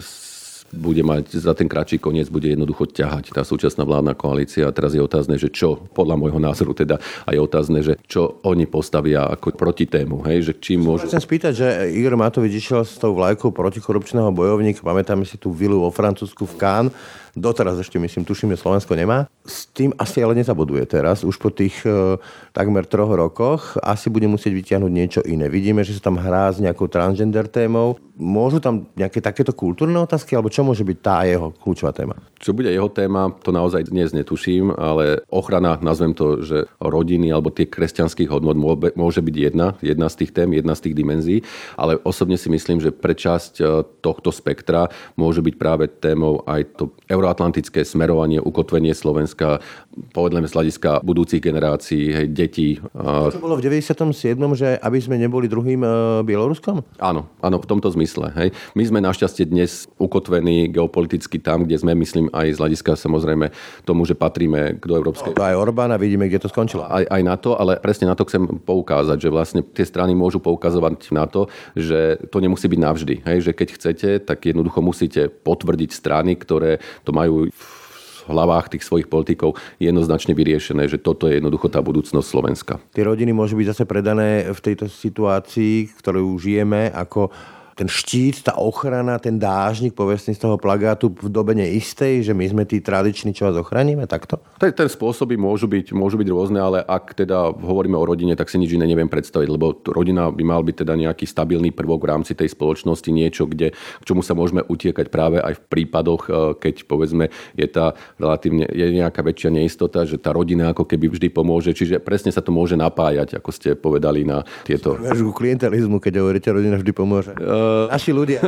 bude mať za ten kratší koniec, bude jednoducho ťahať tá súčasná vládna koalícia. A teraz je otázne, že čo, podľa môjho názoru teda, a je otázne, že čo oni postavia ako proti tému, hej, že čím môžu... Chcem spýtať, že Igor Matovič išiel s tou vlajkou protikorupčného bojovníka, pamätáme si tú vilu vo Francúzsku v Cannes, Doteraz ešte myslím, tuším, že Slovensko nemá. S tým asi ale nezabuduje teraz. Už po tých e, takmer troch rokoch asi bude musieť vyťahnuť niečo iné. Vidíme, že sa tam hrá s nejakou transgender témou. Môžu tam nejaké takéto kultúrne otázky, alebo čo môže byť tá jeho kľúčová téma? Čo bude jeho téma, to naozaj dnes netuším, ale ochrana, nazvem to, že rodiny alebo tie kresťanských hodnot môže byť jedna, jedna z tých tém, jedna z tých dimenzií, ale osobne si myslím, že pre časť e, tohto spektra môže byť práve témou aj to euroatlantické smerovanie, ukotvenie Slovenska, povedleme z hľadiska budúcich generácií, hej, detí. To bolo v 97., že aby sme neboli druhým e, Bieloruskom? Áno, áno, v tomto zmysle. Hej. My sme našťastie dnes ukotvení geopoliticky tam, kde sme, myslím, aj z hľadiska samozrejme tomu, že patríme k do Európskej... No, aj Orbán a vidíme, kde to skončilo. Aj, aj na to, ale presne na to chcem poukázať, že vlastne tie strany môžu poukazovať na to, že to nemusí byť navždy. Hej, že keď chcete, tak jednoducho musíte potvrdiť strany, ktoré to majú v hlavách tých svojich politikov jednoznačne vyriešené, že toto je jednoducho tá budúcnosť Slovenska. Tie rodiny môžu byť zase predané v tejto situácii, ktorú žijeme, ako ten štít, tá ochrana, ten dážnik, povedzme z toho plagátu v dobe neistej, že my sme tí tradiční, čo vás ochránime, takto? Ten, ten spôsoby môžu byť, môžu byť rôzne, ale ak teda hovoríme o rodine, tak si nič iné neviem predstaviť, lebo rodina by mal byť teda nejaký stabilný prvok v rámci tej spoločnosti, niečo, kde, k čomu sa môžeme utiekať práve aj v prípadoch, e, keď povedzme je tá relatívne je nejaká väčšia neistota, že tá rodina ako keby vždy pomôže, čiže presne sa to môže napájať, ako ste povedali na tieto... Klientelizmu, keď hovoríte, rodina vždy pomôže. Uh, Naši ľudia.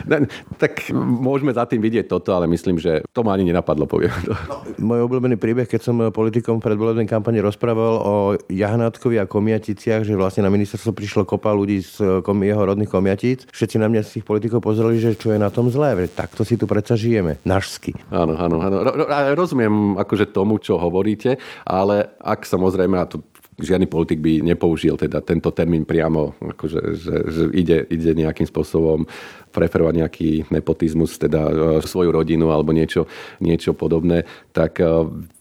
tak môžeme za tým vidieť toto, ale myslím, že to ma ani nenapadlo, poviem. No, môj obľúbený príbeh, keď som politikom v predvolebnej kampani rozprával o Jahnátkovi a Komiaticiach, že vlastne na ministerstvo prišlo kopa ľudí z jeho rodných Komiatic. Všetci na mňa z tých politikov pozreli, že čo je na tom zlé. Veď takto si tu predsa žijeme. Našsky. Áno, áno, áno. Rozumiem akože tomu, čo hovoríte, ale ak samozrejme, a to žiadny politik by nepoužil teda tento termín priamo, akože, že, že ide, ide nejakým spôsobom preferovať nejaký nepotizmus, teda e, svoju rodinu alebo niečo, niečo podobné, tak e,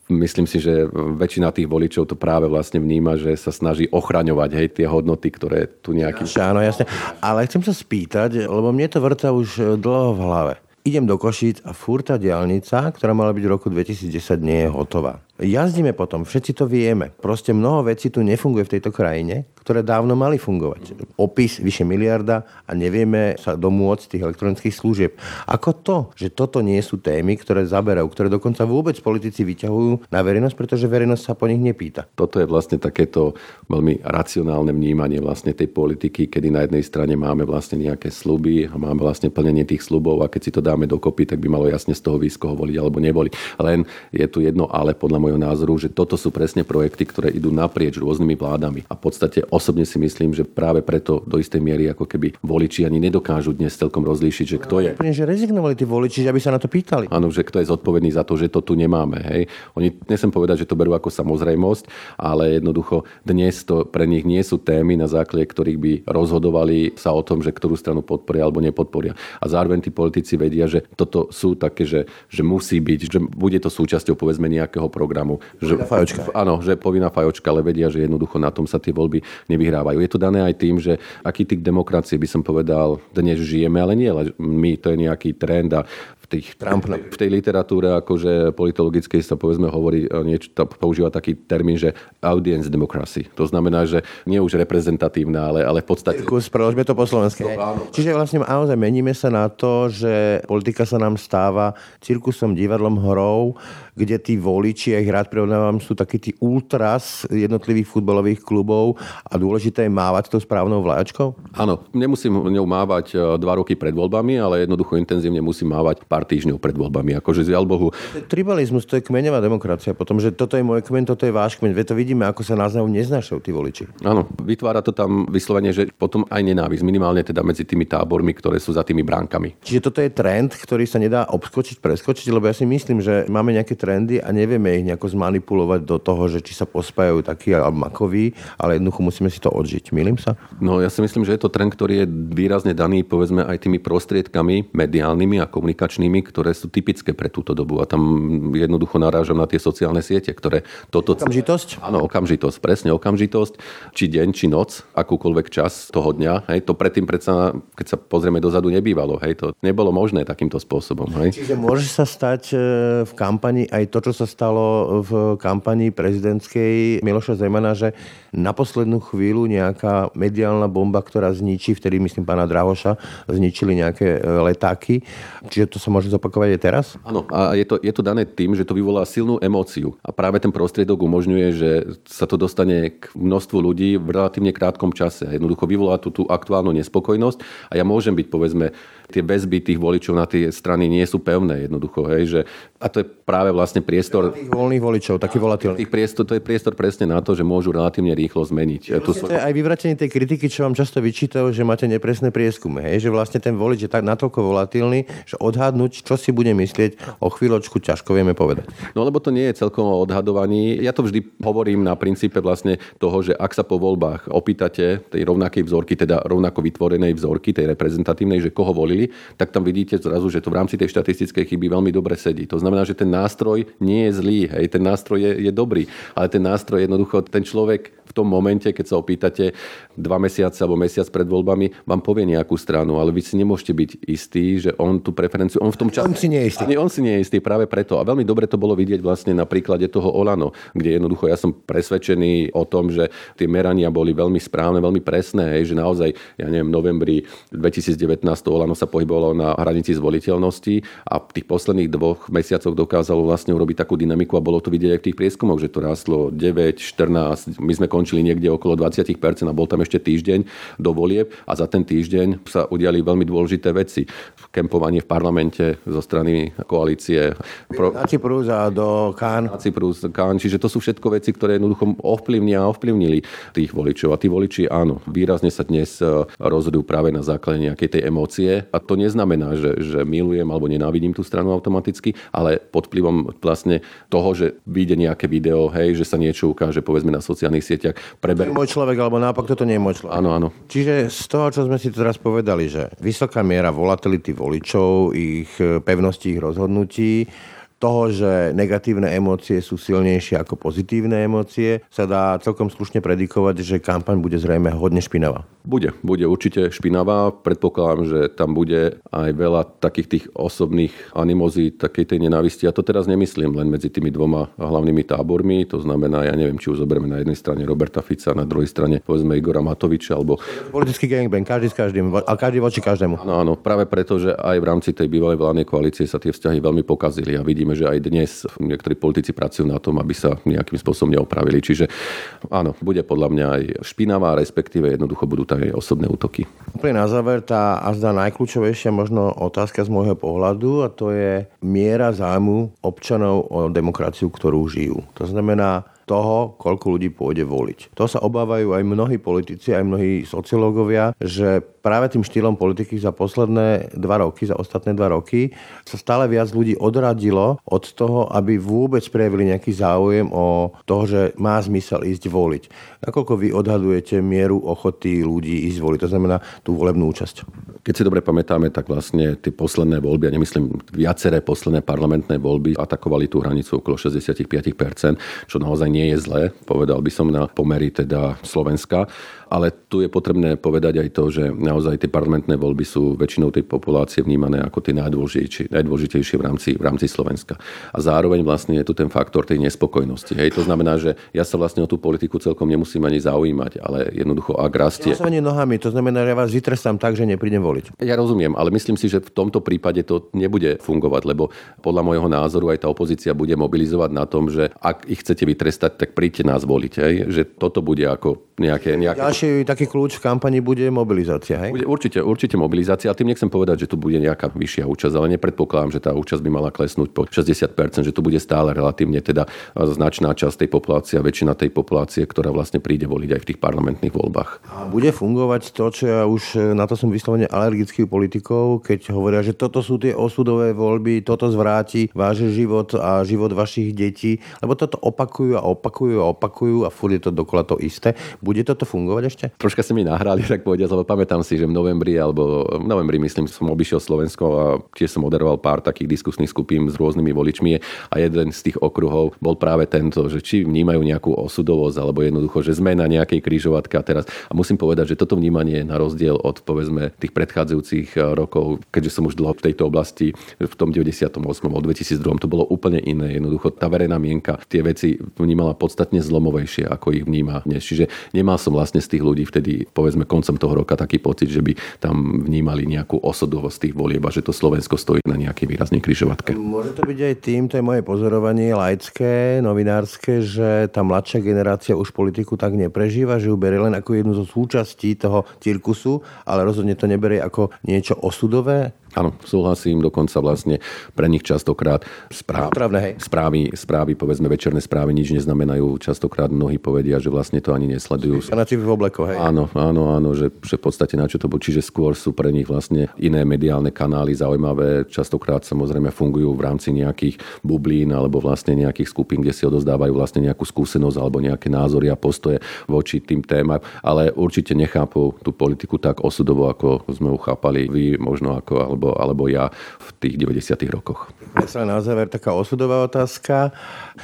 myslím si, že väčšina tých voličov to práve vlastne vníma, že sa snaží ochraňovať hej, tie hodnoty, ktoré tu nejaký... Áno, jasne. Ale chcem sa spýtať, lebo mne to vrta už dlho v hlave. Idem do Košic a furta diálnica, ktorá mala byť v roku 2010, nie je hotová. Jazdíme potom, všetci to vieme. Proste mnoho vecí tu nefunguje v tejto krajine, ktoré dávno mali fungovať. Opis vyše miliarda a nevieme sa domôcť tých elektronických služieb. Ako to, že toto nie sú témy, ktoré zaberajú, ktoré dokonca vôbec politici vyťahujú na verejnosť, pretože verejnosť sa po nich nepýta. Toto je vlastne takéto veľmi racionálne vnímanie vlastne tej politiky, kedy na jednej strane máme vlastne nejaké sluby a máme vlastne plnenie tých slubov a keď si to dáme dokopy, tak by malo jasne z toho výskoho voliť alebo nevoliť. Len je tu jedno ale podľa môjho názoru, že toto sú presne projekty, ktoré idú naprieč rôznymi vládami. A v podstate osobne si myslím, že práve preto do istej miery ako keby voliči ani nedokážu dnes celkom rozlíšiť, že kto je. Úplne, že rezignovali tí voliči, aby sa na to pýtali. Áno, že kto je zodpovedný za to, že to tu nemáme. Hej. Oni, nesem povedať, že to berú ako samozrejmosť, ale jednoducho dnes to pre nich nie sú témy, na základe ktorých by rozhodovali sa o tom, že ktorú stranu podporia alebo nepodporia. A zároveň tí politici vedia, že toto sú také, že, že musí byť, že bude to súčasťou povedzme nejakého programu. Že, fajočka. Áno, že povinná fajočka, ale vedia, že jednoducho na tom sa tie voľby nevyhrávajú. Je to dané aj tým, že aký typ demokracie by som povedal, dnes žijeme, ale nie, my to je nejaký trend a tých, Trump, v tej literatúre akože politologickej sa povedzme hovorí, e, niečo, používa taký termín, že audience democracy. To znamená, že nie už reprezentatívna, ale, ale v podstate... Cirkus, preložme to po slovensky. No, Čiže vlastne naozaj meníme sa na to, že politika sa nám stáva cirkusom, divadlom, hrou, kde tí voliči, ja ich rád prehodnávam, sú takí tí ultras jednotlivých futbalových klubov a dôležité je mávať tou správnou vlajačkou? Áno, nemusím ňou mávať e, dva roky pred voľbami, ale jednoducho intenzívne musím mávať pár týždňov pred voľbami. Akože Bohu. Tribalizmus, to je kmeňová demokracia. Potom, že toto je môj kmeň, toto je váš kmeň. Veď to vidíme, ako sa nás neznášajú tí voliči. Áno, vytvára to tam vyslovene, že potom aj nenávisť. Minimálne teda medzi tými tábormi, ktoré sú za tými bránkami. Čiže toto je trend, ktorý sa nedá obskočiť, preskočiť, lebo ja si myslím, že máme nejaké trendy a nevieme ich nejako zmanipulovať do toho, že či sa pospájajú takí alebo makoví, ale jednoducho musíme si to odžiť. Milím sa? No ja si myslím, že je to trend, ktorý je výrazne daný povedzme aj tými prostriedkami mediálnymi a komunikačnými, ktoré sú typické pre túto dobu. A tam jednoducho narážam na tie sociálne siete, ktoré toto... Okamžitosť? Áno, okamžitosť, presne okamžitosť. Či deň, či noc, akúkoľvek čas toho dňa. Hej, to predtým predsa, keď sa pozrieme dozadu, nebývalo. Hej, to nebolo možné takýmto spôsobom. Hej. Čiže môže sa stať e, v kampani aj to, čo sa stalo v kampanii prezidentskej Miloša Zemana, že na poslednú chvíľu nejaká mediálna bomba, ktorá zničí, vtedy myslím pána Drahoša, zničili nejaké e, letáky. Čiže to sa môže zopakovať aj teraz? Áno, a je to, je to dané tým, že to vyvolá silnú emóciu. A práve ten prostriedok umožňuje, že sa to dostane k množstvu ľudí v relatívne krátkom čase. Jednoducho vyvolá tú, tú aktuálnu nespokojnosť a ja môžem byť povedzme tie väzby tých voličov na tie strany nie sú pevné jednoducho. Hej, že, a to je práve vlastne priestor... Tých voľných voličov, taký volatilný. Tých priestor, to je priestor presne na to, že môžu relatívne rýchlo zmeniť. To je aj vyvratenie tej kritiky, čo vám často vyčítajú, že máte nepresné prieskumy. Hej? Že vlastne ten volič je tak natoľko volatilný, že odhadnúť, čo si bude myslieť, o chvíľočku ťažko vieme povedať. No lebo to nie je celkom o odhadovaní. Ja to vždy hovorím na princípe vlastne toho, že ak sa po voľbách opýtate tej rovnakej vzorky, teda rovnako vytvorenej vzorky, tej reprezentatívnej, že koho volili, tak tam vidíte zrazu, že to v rámci tej štatistickej chyby veľmi dobre sedí. To znamená, že ten nástroj nie je zlý, hej, ten nástroj je, je dobrý, ale ten nástroj jednoducho, ten človek v tom momente, keď sa opýtate dva mesiace alebo mesiac pred voľbami, vám povie nejakú stranu, ale vy si nemôžete byť istí, že on tú preferenciu, on v tom čase... On si nie je istý. Nie, on si nie je istý práve preto. A veľmi dobre to bolo vidieť vlastne na príklade toho Olano, kde jednoducho ja som presvedčený o tom, že tie merania boli veľmi správne, veľmi presné, hej, že naozaj, ja neviem, v novembri 2019 to Olano sa pohybovalo na hranici zvoliteľnosti a v tých posledných dvoch mesiacoch dokázalo vlastne urobiť takú dynamiku a bolo to vidieť aj v tých prieskumoch, že to rastlo 9, 14, my sme končili niekde okolo 20% a bol tam ešte týždeň do volieb a za ten týždeň sa udiali veľmi dôležité veci. Kempovanie v parlamente zo strany koalície. Pro... Na Cyprus a do Kán. Na Cyprus, Kán. Čiže to sú všetko veci, ktoré jednoducho ovplyvnia a ovplyvnili tých voličov. A tí voliči, áno, výrazne sa dnes e, rozhodujú práve na základe nejakej tej emócie. A to neznamená, že, že milujem alebo nenávidím tú stranu automaticky, ale pod vplyvom vlastne toho, že vyjde nejaké video, hej, že sa niečo ukáže povedzme na sociálnych sieťach. Preber... môj človek, alebo naopak toto nie je môj človek. Áno, áno. Čiže z toho, čo sme si teraz povedali, že vysoká miera volatility voličov, ich e, pevnosti ich rozhodnutí, toho, že negatívne emócie sú silnejšie ako pozitívne emócie, sa dá celkom slušne predikovať, že kampaň bude zrejme hodne špinavá. Bude, bude určite špinavá. Predpokladám, že tam bude aj veľa takých tých osobných animozí, takej tej nenávisti. Ja to teraz nemyslím len medzi tými dvoma hlavnými tábormi. To znamená, ja neviem, či už zoberieme na jednej strane Roberta Fica, na druhej strane povedzme Igora Matoviča, alebo... Politický gangbang, každý s každým, a každý voči každému. Áno, áno, práve preto, že aj v rámci tej bývalej vládnej koalície sa tie vzťahy veľmi pokazili a vidíme, že aj dnes niektorí politici pracujú na tom, aby sa nejakým spôsobom neopravili. Čiže áno, bude podľa mňa aj špinavá, respektíve jednoducho budú tam aj osobné útoky. Úplne na záver tá azda najkľúčovejšia možno otázka z môjho pohľadu a to je miera zájmu občanov o demokraciu, ktorú žijú. To znamená, toho, koľko ľudí pôjde voliť. To sa obávajú aj mnohí politici, aj mnohí sociológovia, že práve tým štýlom politiky za posledné dva roky, za ostatné dva roky, sa stále viac ľudí odradilo od toho, aby vôbec prejavili nejaký záujem o toho, že má zmysel ísť voliť. Nakoľko vy odhadujete mieru ochoty ľudí ísť voliť, to znamená tú volebnú účasť? Keď si dobre pamätáme, tak vlastne tie posledné voľby, a nemyslím viaceré posledné parlamentné voľby, atakovali tú hranicu okolo 65%, čo naozaj nie je zlé, povedal by som na pomery teda Slovenska. Ale tu je potrebné povedať aj to, že naozaj tie parlamentné voľby sú väčšinou tej populácie vnímané ako tie najdôležitejšie, najdôležitejšie v rámci, v rámci Slovenska. A zároveň vlastne je tu ten faktor tej nespokojnosti. Hej, to znamená, že ja sa vlastne o tú politiku celkom nemusím ani zaujímať, ale jednoducho ak rastie... Ja nohami, to znamená, že ja vás vytrestám tak, že neprídem voliť. Ja rozumiem, ale myslím si, že v tomto prípade to nebude fungovať, lebo podľa môjho názoru aj tá opozícia bude mobilizovať na tom, že ak ich chcete vytrestať, tak príďte nás voliť. Hej? Že toto bude ako nejaké... nejaké... Ďalší taký kľúč v kampani bude mobilizácia, hej? Bude, určite, určite mobilizácia, ale tým nechcem povedať, že tu bude nejaká vyššia účasť, ale nepredpokladám, že tá účasť by mala klesnúť po 60%, že tu bude stále relatívne teda značná časť tej populácie a väčšina tej populácie, ktorá vlastne príde voliť aj v tých parlamentných voľbách. A bude fungovať to, čo ja už na to som vyslovene alergický politikov, keď hovoria, že toto sú tie osudové voľby, toto zvráti váš život a život vašich detí, lebo toto opakujú a opakujú a opakujú a furt je to dokola to isté. Bude toto fungovať ešte? Troška ste mi nahrali, tak povediať, lebo pamätám si, že v novembri, alebo v novembri myslím, som obišiel Slovensko a tiež som moderoval pár takých diskusných skupín s rôznymi voličmi a jeden z tých okruhov bol práve tento, že či vnímajú nejakú osudovosť, alebo jednoducho, že sme na nejakej krížovatke a teraz. A musím povedať, že toto vnímanie na rozdiel od povedzme tých predchádzajúcich eh, rokov, keďže som už dlho v tejto oblasti, v tom 98. alebo 2002 to bolo úplne iné. Jednoducho tá verejná mienka tie veci vnímala podstatne zlomovejšie, ako ich vníma dnes. Čiže nemal som vlastne z tých ľudí vtedy, povedzme koncom toho roka, taký pocit, že by tam vnímali nejakú osudovosť tých volieb a že to Slovensko stojí na nejakej výraznej križovatke. Môže to byť aj tým, to je moje pozorovanie laické, novinárske, že tá mladšia generácia už politiku tak neprežíva, že ju berie len ako jednu zo súčastí toho cirkusu, ale rozhodne to neberie ako niečo osudové? Áno, súhlasím, dokonca vlastne pre nich častokrát správ, hej. správy, správy, povedzme večerné správy nič neznamenajú. Častokrát mnohí povedia, že vlastne to ani nesledujú. Fanáci v oblekoch, hej. Áno, áno, áno, že, že v podstate na čo to bude. Čiže skôr sú pre nich vlastne iné mediálne kanály zaujímavé. Častokrát samozrejme fungujú v rámci nejakých bublín alebo vlastne nejakých skupín, kde si odozdávajú vlastne nejakú skúsenosť alebo nejaké názory a postoje voči tým témam. Ale určite nechápu tú politiku tak osudovo, ako sme ju chápali vy, možno ako, alebo, alebo ja v tých 90. rokoch. Sa na záver taká osudová otázka.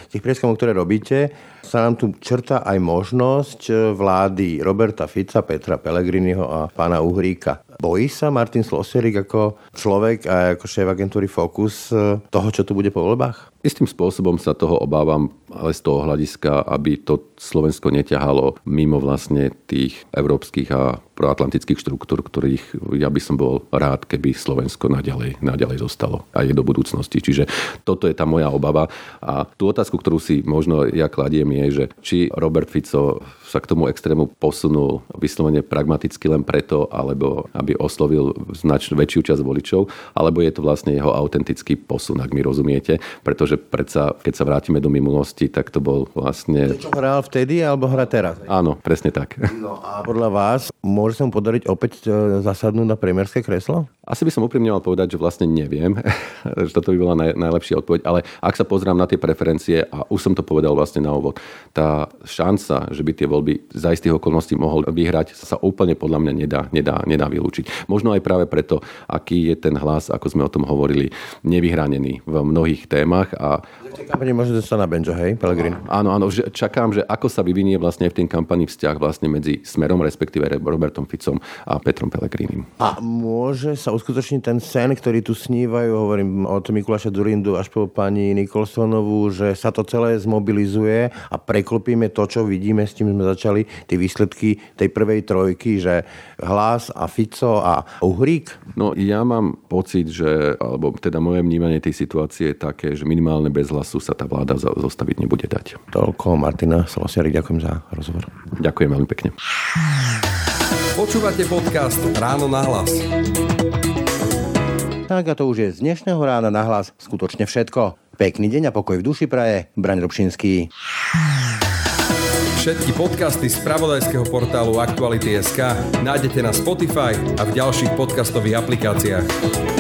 Tých prieskumov, ktoré robíte, sa nám tu črta aj možnosť vlády Roberta Fica, Petra Pellegriniho a pána Uhríka. Bojí sa Martin Slosierik ako človek a ako šéf agentúry Focus toho, čo tu bude po voľbách? Istým spôsobom sa toho obávam, ale z toho hľadiska, aby to Slovensko neťahalo mimo vlastne tých európskych a proatlantických štruktúr, ktorých ja by som bol rád, keby Slovensko naďalej, naďalej zostalo aj do budúcnosti. Čiže toto je tá moja obava. A tú otázku, ktorú si možno ja kladiem, je, že či Robert Fico sa k tomu extrému posunul vyslovene pragmaticky len preto, alebo aby oslovil značnú väčšiu časť voličov, alebo je to vlastne jeho autentický posun, ak mi rozumiete. Pretože predsa, keď sa vrátime do minulosti, tak to bol vlastne... Čo hral vtedy, alebo hra teraz? Áno, presne tak. No a podľa vás môže sa mu podariť opäť e, zasadnúť na premiérske kreslo? Asi by som úprimne mal povedať, že vlastne neviem, že toto by bola naj, najlepšia odpoveď, ale ak sa pozrám na tie preferencie, a už som to povedal vlastne na úvod, tá šanca, že by tie voľby za istých okolností mohol vyhrať, sa úplne podľa mňa nedá, nedá, nedá vylúčiť. Možno aj práve preto, aký je ten hlas, ako sme o tom hovorili, nevyhranený v mnohých témach. A tej kampani môže dostať na benjo, hej, Pellegrini? Áno, áno, že čakám, že ako sa vyvinie vlastne v tej kampani vzťah vlastne medzi Smerom, respektíve Robertom Ficom a Petrom Pellegrinim. A môže sa uskutočniť ten sen, ktorý tu snívajú, hovorím od Mikuláša Durindu až po pani Nikolsonovú, že sa to celé zmobilizuje a preklopíme to, čo vidíme, s tým sme začali, tie výsledky tej prvej trojky, že Hlas a Fico a Uhrík? No ja mám pocit, že, alebo teda moje vnímanie tej situácie je také, že minimálne bez hlasu sa tá vláda zostaviť nebude dať. Toľko Martina Slosiarik, ďakujem za rozhovor. Ďakujem veľmi pekne. Počúvate podcast Ráno na hlas. Tak a to už je z dnešného rána na hlas skutočne všetko. Pekný deň a pokoj v duši praje. Braň Robšinský. Všetky podcasty z pravodajského portálu Aktuality.sk nájdete na Spotify a v ďalších podcastových aplikáciách.